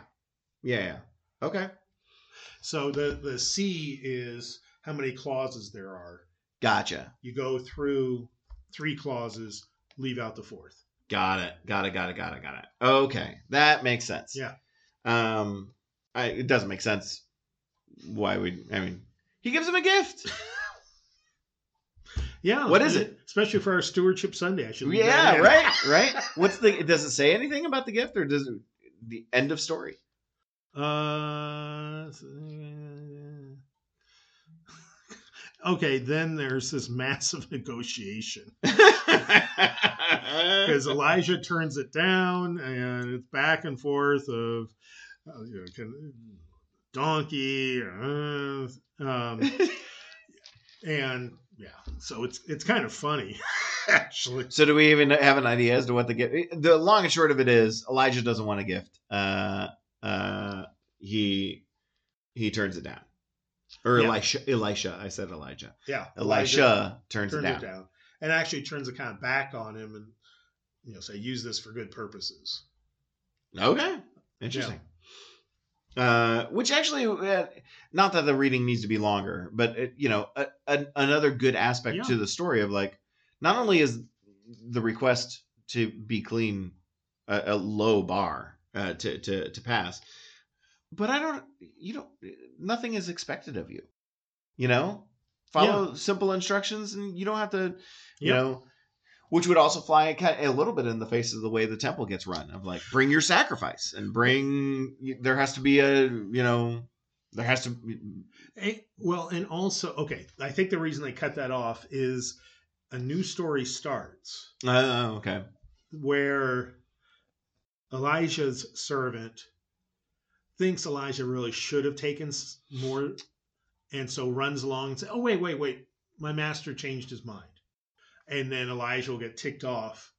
yeah, yeah. Okay, So the the C is how many clauses there are. gotcha. You go through three clauses, leave out the fourth. Got it. Got it. Got it. Got it. Got it. Okay, that makes sense. Yeah. Um, I, it doesn't make sense. Why would I mean? He gives him a gift. [LAUGHS] Yeah. What is it? Especially for our stewardship Sunday. I should. yeah. Right. Right. What's the? Does it say anything about the gift, or does it the end of story? Uh, [LAUGHS] okay, then there's this massive [LAUGHS] negotiation [LAUGHS] because Elijah turns it down, and it's back and forth of uh, you know, can, donkey, uh, um, and yeah, so it's it's kind of funny [LAUGHS] actually. so do we even have an idea as to what the gift? The long and short of it is Elijah doesn't want a gift. Uh, uh, he he turns it down. Or Yeah. Elisha, Elisha. I said Elijah. Yeah, Elisha turns, turns it down. it down, and actually turns it kind of back on him, and you know, say use this for good purposes. Okay, interesting. Uh, which actually, uh, not that the reading needs to be longer, but it, you know, a, a, another good aspect Yeah. to the story of like, not only is the request to be clean a, a low bar uh, to to to pass, but I don't, you don't, nothing is expected of you. You know, follow simple instructions, and you don't have to, you Yep. know. Which would also fly a little bit in the face of the way the temple gets run of like bring your sacrifice and bring there has to be a you know there has to be, well, and also, okay, I think the reason they cut that off is a new story starts. Oh okay. Where Elijah's servant thinks Elijah really should have taken more, and so runs along and says, "Oh wait, wait, wait, my master changed his mind," and then Elijah will get ticked off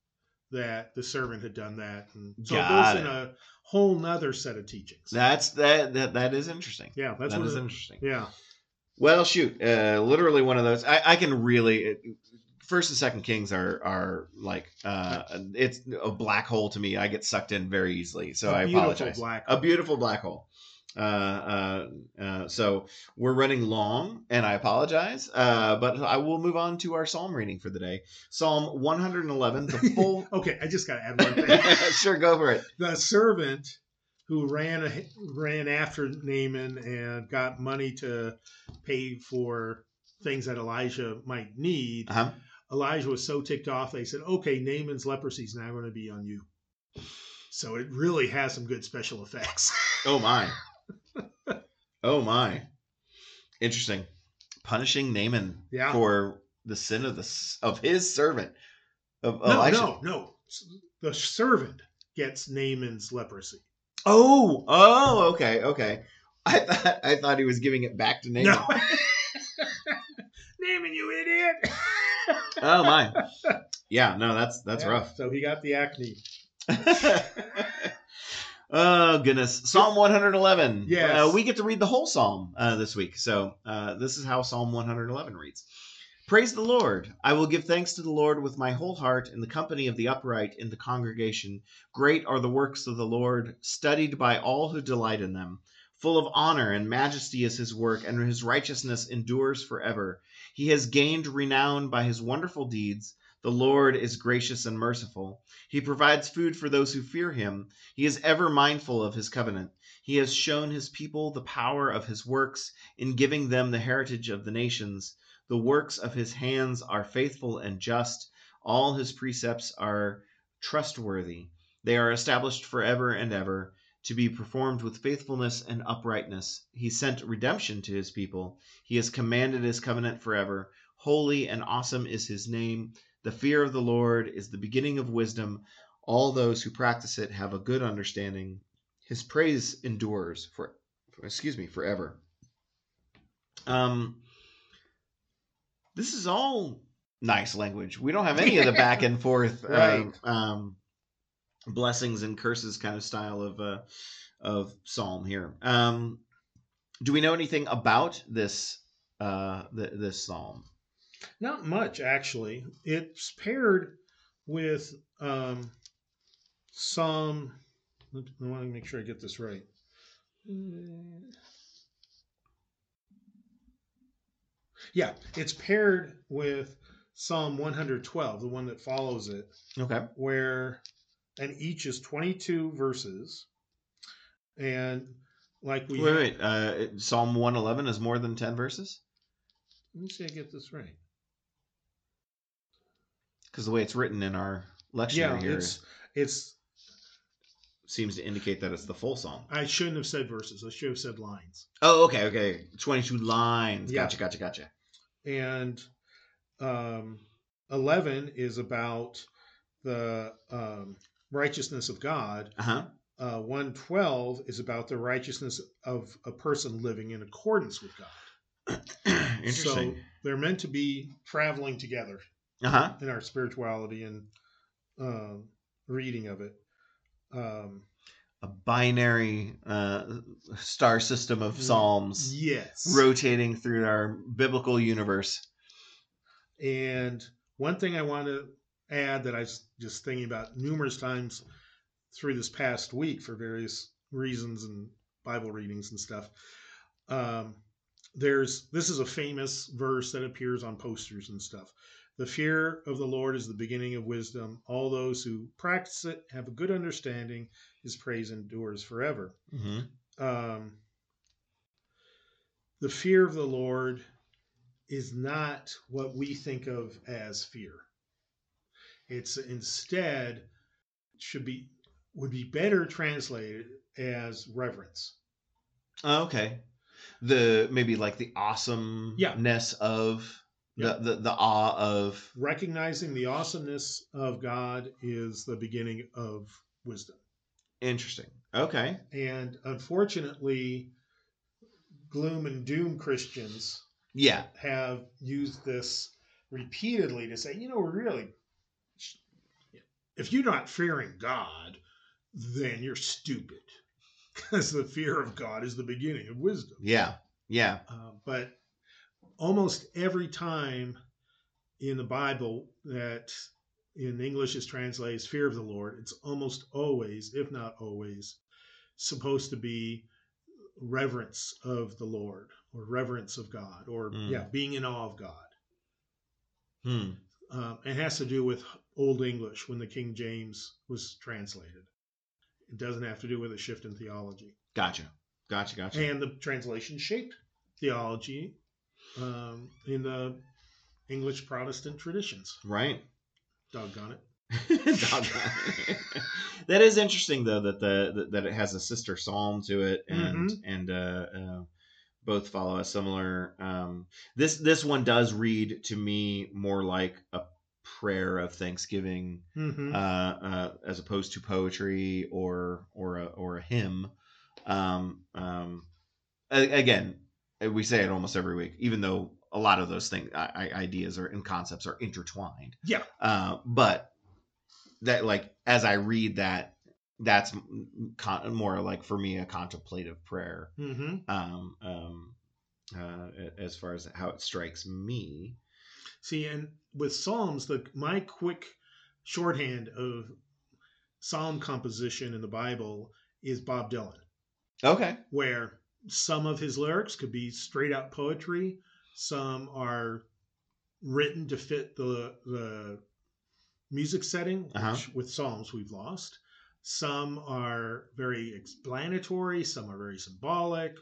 that the servant had done that, and so Got it goes it. in a whole nother set of teachings. that's that that, that is interesting. Yeah, that's that what is it- interesting. Yeah, well shoot uh literally one of those i, I can really first and second kings are are like uh it's a black hole to me. I get sucked in very easily so A i apologize. a beautiful black hole uh, uh, uh, so we're running long, and I apologize, uh, but I will move on to our psalm reading for the day. Psalm 111, the [LAUGHS] full. okay, I just got to add one thing. [LAUGHS] sure, go for it. the servant who ran ran after Naaman and got money to pay for things that Elijah might need. Uh-huh. Elijah was so ticked off, they said, "Okay, Naaman's leprosy is now going to be on you." So it really has some good special effects. Oh my. [LAUGHS] [LAUGHS] oh my. Interesting. Punishing Naaman Yeah. for the sin of the of his servant of no, Elisha. no, no. The servant gets Naaman's leprosy. Oh, oh, okay, okay. I thought I thought he was giving it back to Naaman. No. [LAUGHS] [LAUGHS] Naaman, you idiot! Oh my. Yeah, no, that's that's Yeah, rough. So he got the acne. Oh goodness. Psalm 111 Yes. uh, we get to read the whole psalm uh, this week. So uh, this is how psalm 111 reads. Praise the lord. I will give thanks to the lord with my whole heart in the company of the upright in the congregation. Great are the works of the lord studied by all who delight in them. Full of honor and majesty is his work and his righteousness endures forever. He has gained renown by his wonderful deeds the Lord is gracious and merciful. He provides food for those who fear him. He is ever mindful of his covenant. He has shown his people the power of his works in giving them the heritage of the nations. The works of his hands are faithful and just. All his precepts are trustworthy. They are established forever and ever, to be performed with faithfulness and uprightness. He sent redemption to his people. He has commanded his covenant forever. Holy and awesome is his name. The fear of the Lord is the beginning of wisdom. All those who practice it have a good understanding. His praise endures for excuse me forever. Um this is all nice language. We don't have any of the back and [LAUGHS] forth Right. uh, um blessings and curses kind of style of uh of psalm here. Um do we know anything about this uh th- this psalm? Not much, actually. It's paired with um, some. I want to make sure I get this right. Yeah, it's paired with Psalm 112, the one that follows it, Okay. where, and each is 22 verses. And like we. Wait, wait. Uh, Psalm 111 is more than 10 verses? Let me see if I get this right. Because the way it's written in our lecture Yeah, here it's it's. seems to indicate that it's the full song. I shouldn't have said verses. I should have said lines. Oh, okay, okay. 22 lines. Yeah. Gotcha, gotcha, gotcha. and um, 11 is about the um, righteousness of God. Uh huh. Uh, 112 is about the righteousness of a person living in accordance with God. [CLEARS THROAT] Interesting. So they're meant to be traveling together uh huh. in our spirituality and um, reading of it. Um, A binary uh, star system of psalms yes. rotating through our biblical universe. And one thing I want to add that I was just thinking about numerous times through this past week for various reasons and Bible readings and stuff. Um, there's this is a famous verse that appears on posters and stuff. The fear of the Lord is the beginning of wisdom. All those who practice it have a good understanding. His praise endures forever. Mm-hmm. Um, the fear of the Lord is not what we think of as fear. It's instead should be would be better translated as reverence. Oh, okay. The maybe like the awesomeness of Yeah. the, the the awe of Recognizing the awesomeness of God is the beginning of wisdom. interesting. Okay. And unfortunately, gloom and doom Christians Yeah. have used this repeatedly to say, you know, really, if you're not fearing God, then you're stupid. [LAUGHS] Because the fear of God is the beginning of wisdom. Yeah. Yeah. Uh, but almost every time in the Bible that in English is translated as fear of the Lord, it's almost always, if not always, supposed to be reverence of the Lord or reverence of God or, Mm. yeah, being in awe of God. Hmm. Um, it has to do with Old English when the King James was translated. It doesn't have to do with a shift in theology. Gotcha. Gotcha. Gotcha. And the translation shaped theology um, in the English Protestant traditions. right. Doggone it. [LAUGHS] Doggone. that is interesting though that the that- it has a sister psalm to it and Mhm. and uh, uh, both follow a similar. Um, this this one does read to me more like a prayer of thanksgiving hmm uh, uh, as opposed to poetry or or a, or a hymn. Um, um, again, we say it almost every week, even though a lot of those things, I, ideas or and concepts are intertwined. Yeah. Uh, but that, like, as I read that, that's con- more like for me a contemplative prayer. hmm Um, um, uh, as far as how it strikes me. See, and with Psalms, the my quick shorthand of psalm composition in the Bible is Bob Dylan. Okay. where some of his lyrics could be straight out poetry, some are written to fit the the music setting, which Uh-huh. with psalms we've lost. Some are very explanatory, some are very symbolic,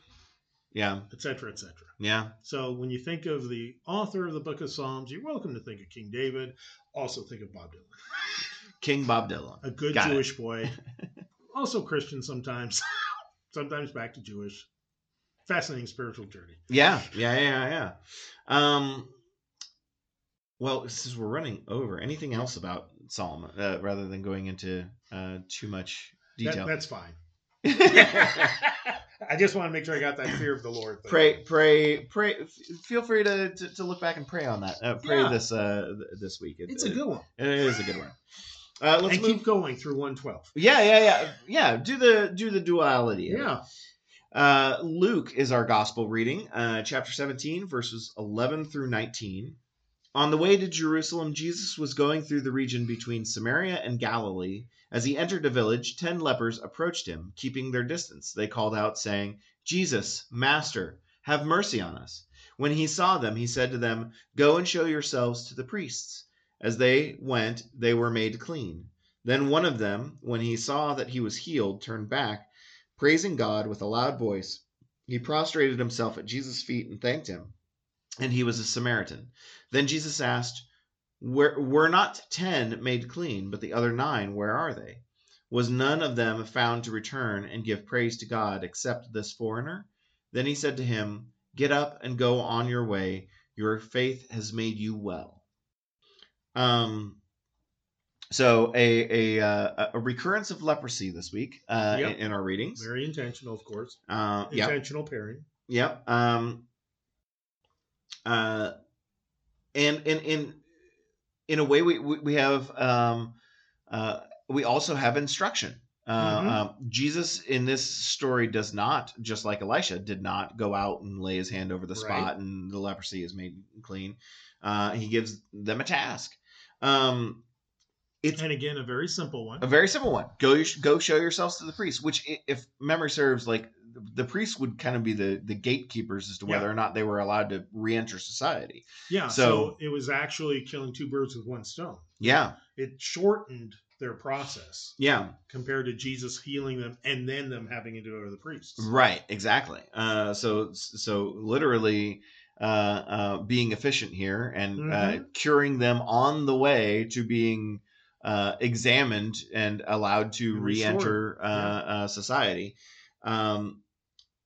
Yeah. etc., etc. Yeah. So when you think of the author of the book of Psalms, you're welcome to think of King David. Also think of Bob Dylan. King Bob Dylan. a good Got it. Jewish boy, [LAUGHS] also Christian sometimes, [LAUGHS] sometimes back to Jewish. Fascinating spiritual journey. Yeah, yeah, yeah, yeah. Um, well, since we're running over, anything else about Solomon uh, rather than going into uh, too much That- detail? that's fine. [LAUGHS] I just want to make sure I got that fear of the Lord. Thing. pray, pray, pray. Feel free to, to, to look back and pray on that. Uh, pray Yeah. this uh, th- this week. It- It's a good one. It is a good one. Uh, let's and move. keep going through 112. Yeah, yeah, yeah, yeah. Do the do the duality. it. Yeah. Uh, Luke is our gospel reading, uh, chapter 17, verses 11 through 19. On the way to Jerusalem, Jesus was going through the region between Samaria and Galilee. As he entered a village, ten lepers approached him, keeping their distance. They called out, saying, Jesus, Master, have mercy on us. When he saw them, he said to them, Go and show yourselves to the priests. As they went, they were made clean. Then one of them, when he saw that he was healed, turned back praising God with a loud voice. He prostrated himself at Jesus' feet and thanked him. And he was a Samaritan. Then Jesus asked, Were, were not ten made clean, but the other nine, where are they? Was none of them found to return and give praise to God except this foreigner? Then he said to him, Get up and go on your way. Your faith has made you well. Um, so a a uh, a recurrence of leprosy this week uh, Yep. in, in our readings. Very intentional, of course. Uh, yep, Intentional pairing. yep. Um, uh, and in in in a way, we we, we have um, uh, we also have instruction. Uh, Mhm. um, Jesus in this story does not, just like Elisha, did not go out and lay his hand over the Right. spot and the leprosy is made clean. Uh, he gives them a task. Um, it's And again, a very simple one. a very simple one. Go go show yourselves to the priest. Which, if memory serves, like the priests would kind of be the the gatekeepers as to whether Yeah. or not they were allowed to re-enter society. Yeah. So- So, it was actually killing two birds with one stone. Yeah, It shortened their process yeah, compared to Jesus healing them and then them having to go to the priests. right, exactly. Uh, so so literally. Uh, uh, being efficient here and uh, Mhm. curing them on the way to being uh, examined and allowed to re-enter uh, Yeah. uh, society. Um,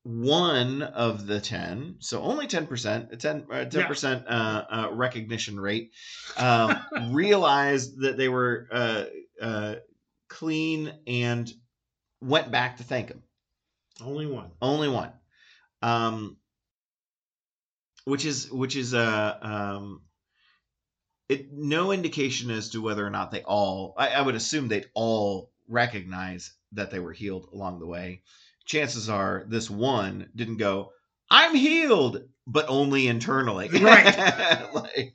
one of the 10 so only 10% a 10 uh, 10% uh, uh, recognition rate um, [LAUGHS] realized that they were uh, uh, clean and went back to thank him Only one. only one um, which is which is uh, um, it no indication as to whether or not they all I, I would assume they'd all recognize that they were healed along the way chances are this one didn't go i'm healed but only internally Right. [LAUGHS] like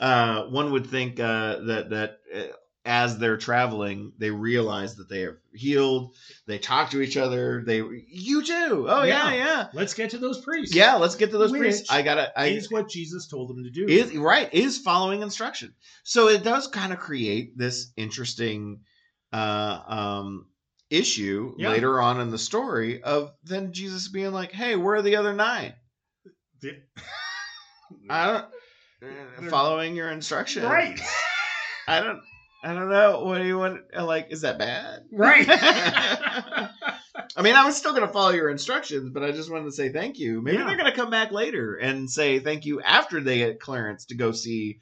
uh, one would think uh, that that uh, as they're traveling they realize that they are healed they talk to each other they you too oh yeah Yeah. yeah Let's get to those priests. yeah let's get to those priests i gotta i is what Jesus told them to do. is right is following instruction so it does kind of create this interesting uh um issue Yeah. later on in the story of then jesus being like hey where are the other nine The- i don't [LAUGHS] following your instruction right. [LAUGHS] i don't i don't know what do you want like is that bad Right. [LAUGHS] [LAUGHS] I mean, I was still going to follow your instructions, but I just wanted to say thank you. Maybe Yeah. they're going to come back later and say thank you after they get clearance to go see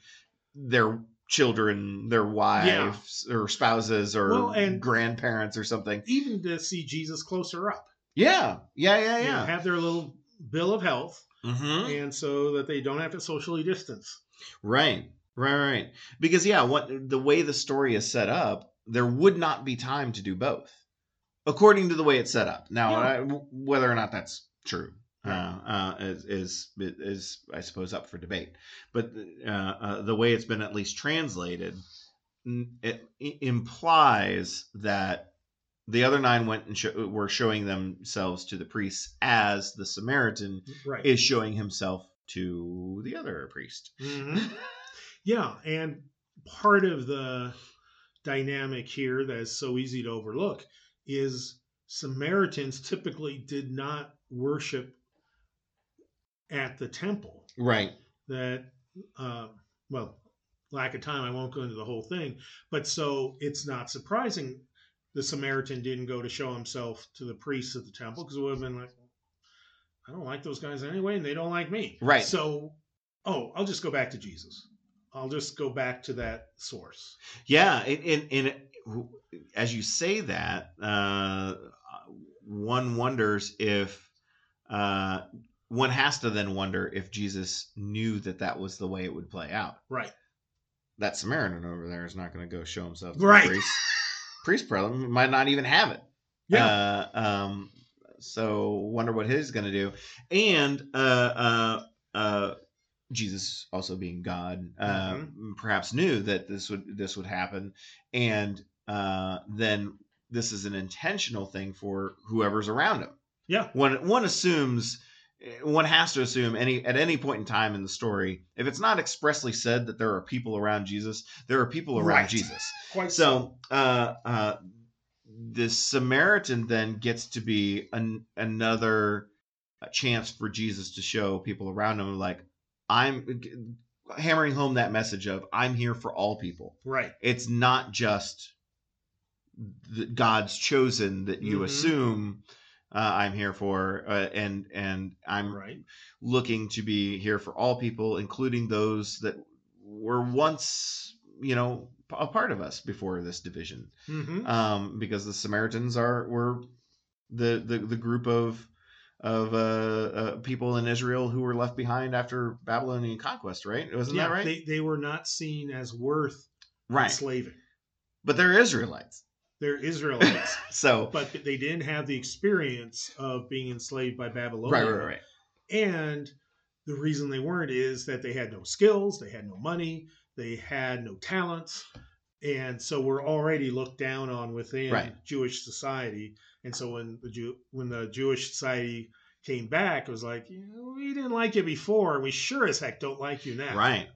their children, their wives or spouses or Well, and- grandparents or something. Even to see Jesus closer up. Yeah, yeah, yeah, You know, yeah. have their little bill of health, hmm and so that they don't have to socially distance. Right, right, right. Because yeah, what the way the story is set up, there would not be time to do both, according to the way it's set up. Now, Yeah. I, whether or not that's true uh, uh, is, is is I suppose up for debate. But uh, uh, the way it's been at least translated, n- it, implies that the other nine went and sho- were showing themselves to the priests as the Samaritan Right. is showing himself to the other priest. Mhm. [LAUGHS] Yeah, and part of the dynamic here that's so easy to overlook is Samaritans typically did not worship at the temple. Right. That, uh, well, lack of time, I won't go into the whole thing. But so it's not surprising the Samaritan didn't go to show himself to the priests at the temple because it would have been like, I don't like those guys anyway, and they don't like me. Right. So, oh, I'll just go back to Jesus. I'll just go back to that source. Yeah, and, and, and as you say that, uh, one wonders if uh, one has to then wonder if Jesus knew that that was the way it would play out. Right. That Samaritan over there is not going to go show himself to Right. the priest. priest probably might not even have it. Yeah. Uh, um, so wonder what he's going to do, and uh, uh, uh, Jesus also being God, uh, Mhm. perhaps knew that this would this would happen, and uh, then this is an intentional thing for whoever's around him. yeah. One one assumes one has to assume any at any point in time in the story, if it's not expressly said that there are people around Jesus, there are people around Right. Jesus. Quite So uh, uh, the Samaritan then gets to be an, another chance for Jesus to show people around him, like I'm hammering home that message of I'm here for all people. Right. It's not just the God's chosen that you Mhm. assume uh, I'm here for, uh, and and I'm Right. looking to be here for all people, including those that were once, you know, a part of us before this division. hmm Um, because the Samaritans are were the the, the group of of uh, uh, people in Israel who were left behind after Babylonian conquest, right? Wasn't yeah, that right? They, they were not seen as worth right. enslaving. But they're Israelites, They're Israelites, [LAUGHS] so but they didn't have the experience of being enslaved by Babylon. right, right, right. And the reason they weren't is that they had no skills, they had no money, they had no talents, and so we're already looked down on within Right. Jewish society. And so when the Jew when the Jewish society came back, it was like "You know, we didn't like you before, and we sure as heck don't like you now. Right.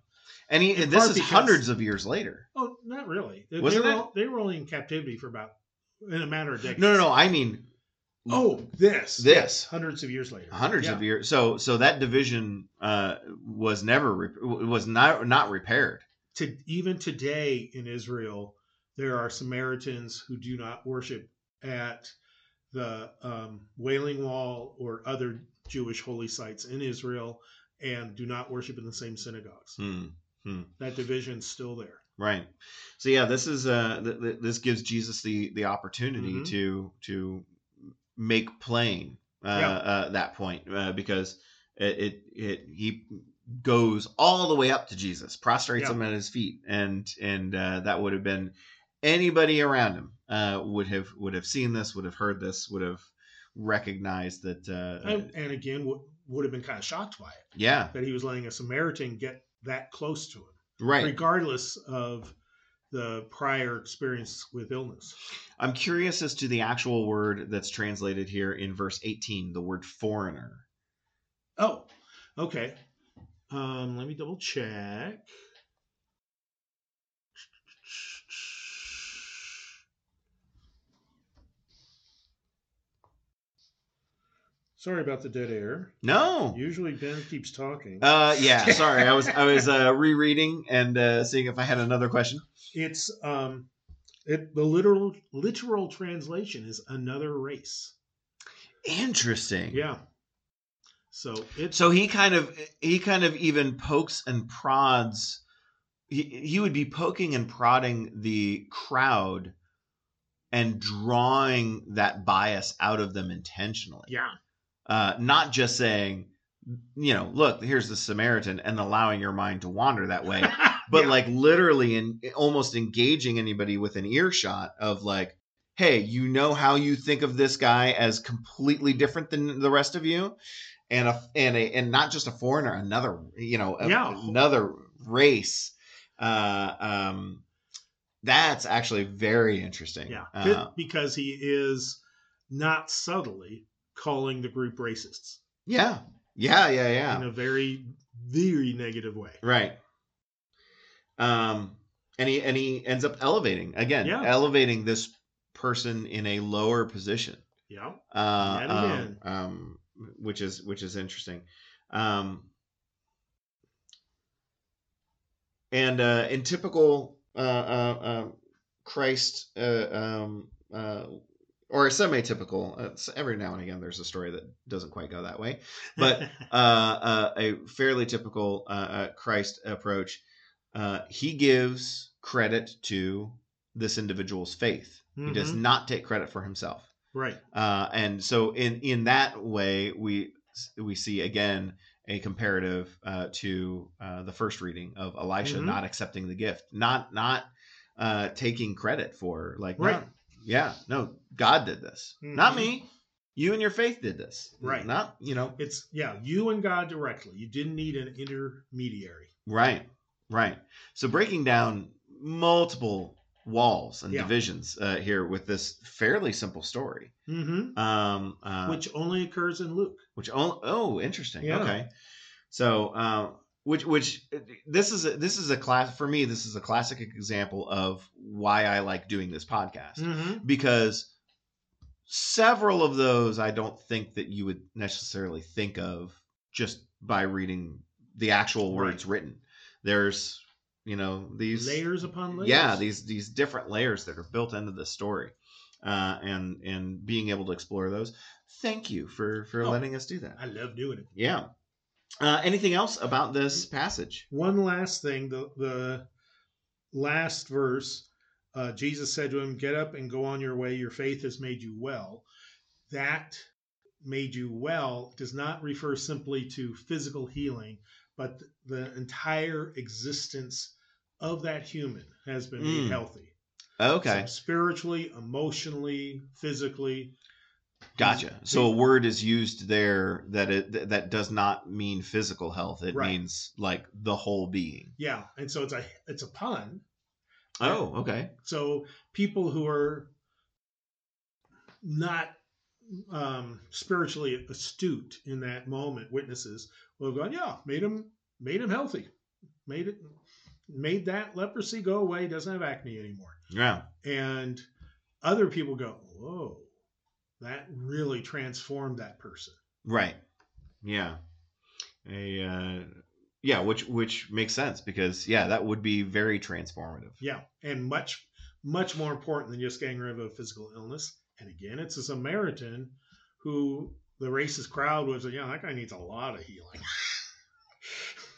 And he, In this is because- hundreds of years later. Oh, not really. They, Wasn't they, were, they were only in captivity for about in a matter of decades. No, no, no. I mean, Oh, this, This. yes, hundreds of years later. hundreds Yeah. of years. So, so that division uh, was never re- was not not repaired. To even today in Israel, there are Samaritans who do not worship at the um, Wailing Wall or other Jewish holy sites in Israel and do not worship in the same synagogues. Hmm. That division's still there. Right. So yeah, this is uh th- th- this gives Jesus the the opportunity Mhm. to to make plain uh, Yeah. uh that point uh, because it, it it he goes all the way up to Jesus, prostrates Yeah. him at his feet, and and uh, that would have been anybody around him uh, would have would have seen this, would have heard this, would have recognized that. Uh, And, and again, w- would have been kind of shocked by it yeah, that he was letting a Samaritan get that close to him, right. regardless of the prior experience with illness. I'm curious as to the actual word that's translated here in verse 18, the word foreigner. Oh, okay. Um, let me double check. Sorry about the dead air. No. Usually Ben keeps talking. Uh, yeah. Sorry, I was I was uh, rereading and uh, seeing if I had another question. it's um, it the literal literal translation is another race. Interesting. Yeah. So it's So he kind of he kind of even pokes and prods. He he would be poking and prodding the crowd, and drawing that bias out of them intentionally. yeah uh, not just saying, you know, look, here's the Samaritan, and allowing your mind to wander that way, [LAUGHS] but Yeah. like literally and almost engaging anybody with an earshot of like, hey, you know how you think of this guy as completely different than the rest of you, and a and a and not just a foreigner, another you know, a- Yeah. another race. Uh, um, that's actually very interesting. yeah Uh, because he is not subtly calling the group racists. yeah, yeah, yeah, yeah. in a very very negative way. Right. Um, and he and he ends up elevating again, Yeah. elevating this person in a lower position. Yeah. Uh, um, um, which is which is interesting. Um, and uh, in typical uh, uh, uh, Christ, uh, um, uh, or semi-typical, every now and again there's a story that doesn't quite go that way, but [LAUGHS] uh, uh, a fairly typical Christ approach. Uh, he gives credit to this individual's faith. He does Mhm. not take credit for himself. Right. Uh, and so in in that way, we we see again a comparative uh, to uh, the first reading of Elisha Mhm. not accepting the gift, not not uh, taking credit for like no, Right. yeah, no, God did this, not Mhm. me. You and your faith did this, Right. Not you know, It's yeah, you and God directly. You didn't need an intermediary. right, right. So breaking down multiple walls and Yeah. divisions uh, here with this fairly simple story, hmm um, uh, Which only occurs in Luke. which oh, oh interesting. Yeah. okay. So um which which this is a, this is a class for me this is a classic example of why i like doing this podcast. Hmm because several of those i don't think that you would necessarily think of just by reading the actual words written. There's you know these Layers upon layers. yeah these these different layers that are built into the story uh, and and being able to explore those thank you for for Oh. letting us do that I love doing it. yeah. Uh, anything else about this passage? One last thing, the the last verse, uh, Jesus said to him, "Get up and go on your way. Your faith has made you well." That made you well does not refer simply to physical healing, but the entire existence of that human has been made Mm. healthy. Okay, So spiritually, emotionally, physically. gotcha. So a word is used there that it that does not mean physical health. It Right. means like the whole being. Yeah, and so it's a it's a pun. Oh, okay. So people who are not um, spiritually astute in that moment, witnesses will have gone, yeah, made him made him healthy, made it made that leprosy go away. Doesn't have acne anymore. Yeah. And other people go, whoa, that really transformed that person. Right. Yeah. A uh, yeah, which which makes sense because yeah, that would be very transformative. Yeah, and much much more important than just getting rid of a physical illness. And again, it's a Samaritan who the racist crowd was, yeah, that guy needs a lot of healing.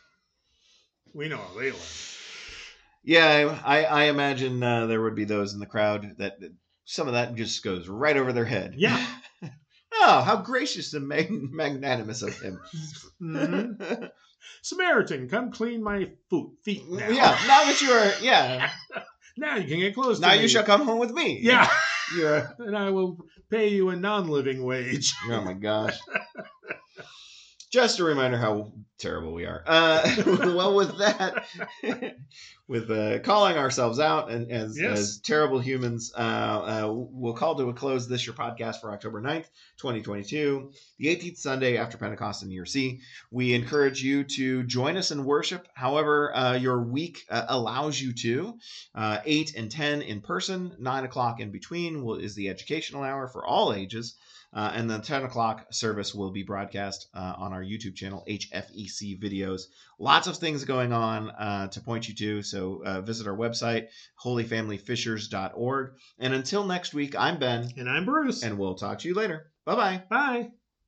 [LAUGHS] we know how they live. Yeah, I, I imagine uh, there would be those in the crowd that that some of that just goes right over their head. Yeah. [LAUGHS] oh, how gracious and mag- magnanimous of him. Mhm. [LAUGHS] Samaritan, come clean my foot, feet now. Yeah, now that you are, yeah, [LAUGHS] Now you can get close now you me. shall come home with me. Yeah, You're, and I will pay you a non-living wage. oh my gosh. Just a reminder how terrible we are. Uh, [LAUGHS] well, with that, [LAUGHS] with uh, calling ourselves out and as, Yes. as terrible humans, uh, uh, we'll call to a close this your podcast for October 9th, 2022, the 18th Sunday after Pentecost in Year C. We encourage you to join us in worship, however, uh, your week uh, allows you to. Uh, 8 and 10 in person, 9 o'clock in between will, is the educational hour for all ages. Uh, and the 10 o'clock service will be broadcast uh, on our YouTube channel, HFEC Videos. Lots of things going on uh, to point you to. So uh, visit our website, holyfamilyfishers.org. And until next week, I'm Ben, And I'm Bruce. and we'll talk to you later. Bye bye. Bye.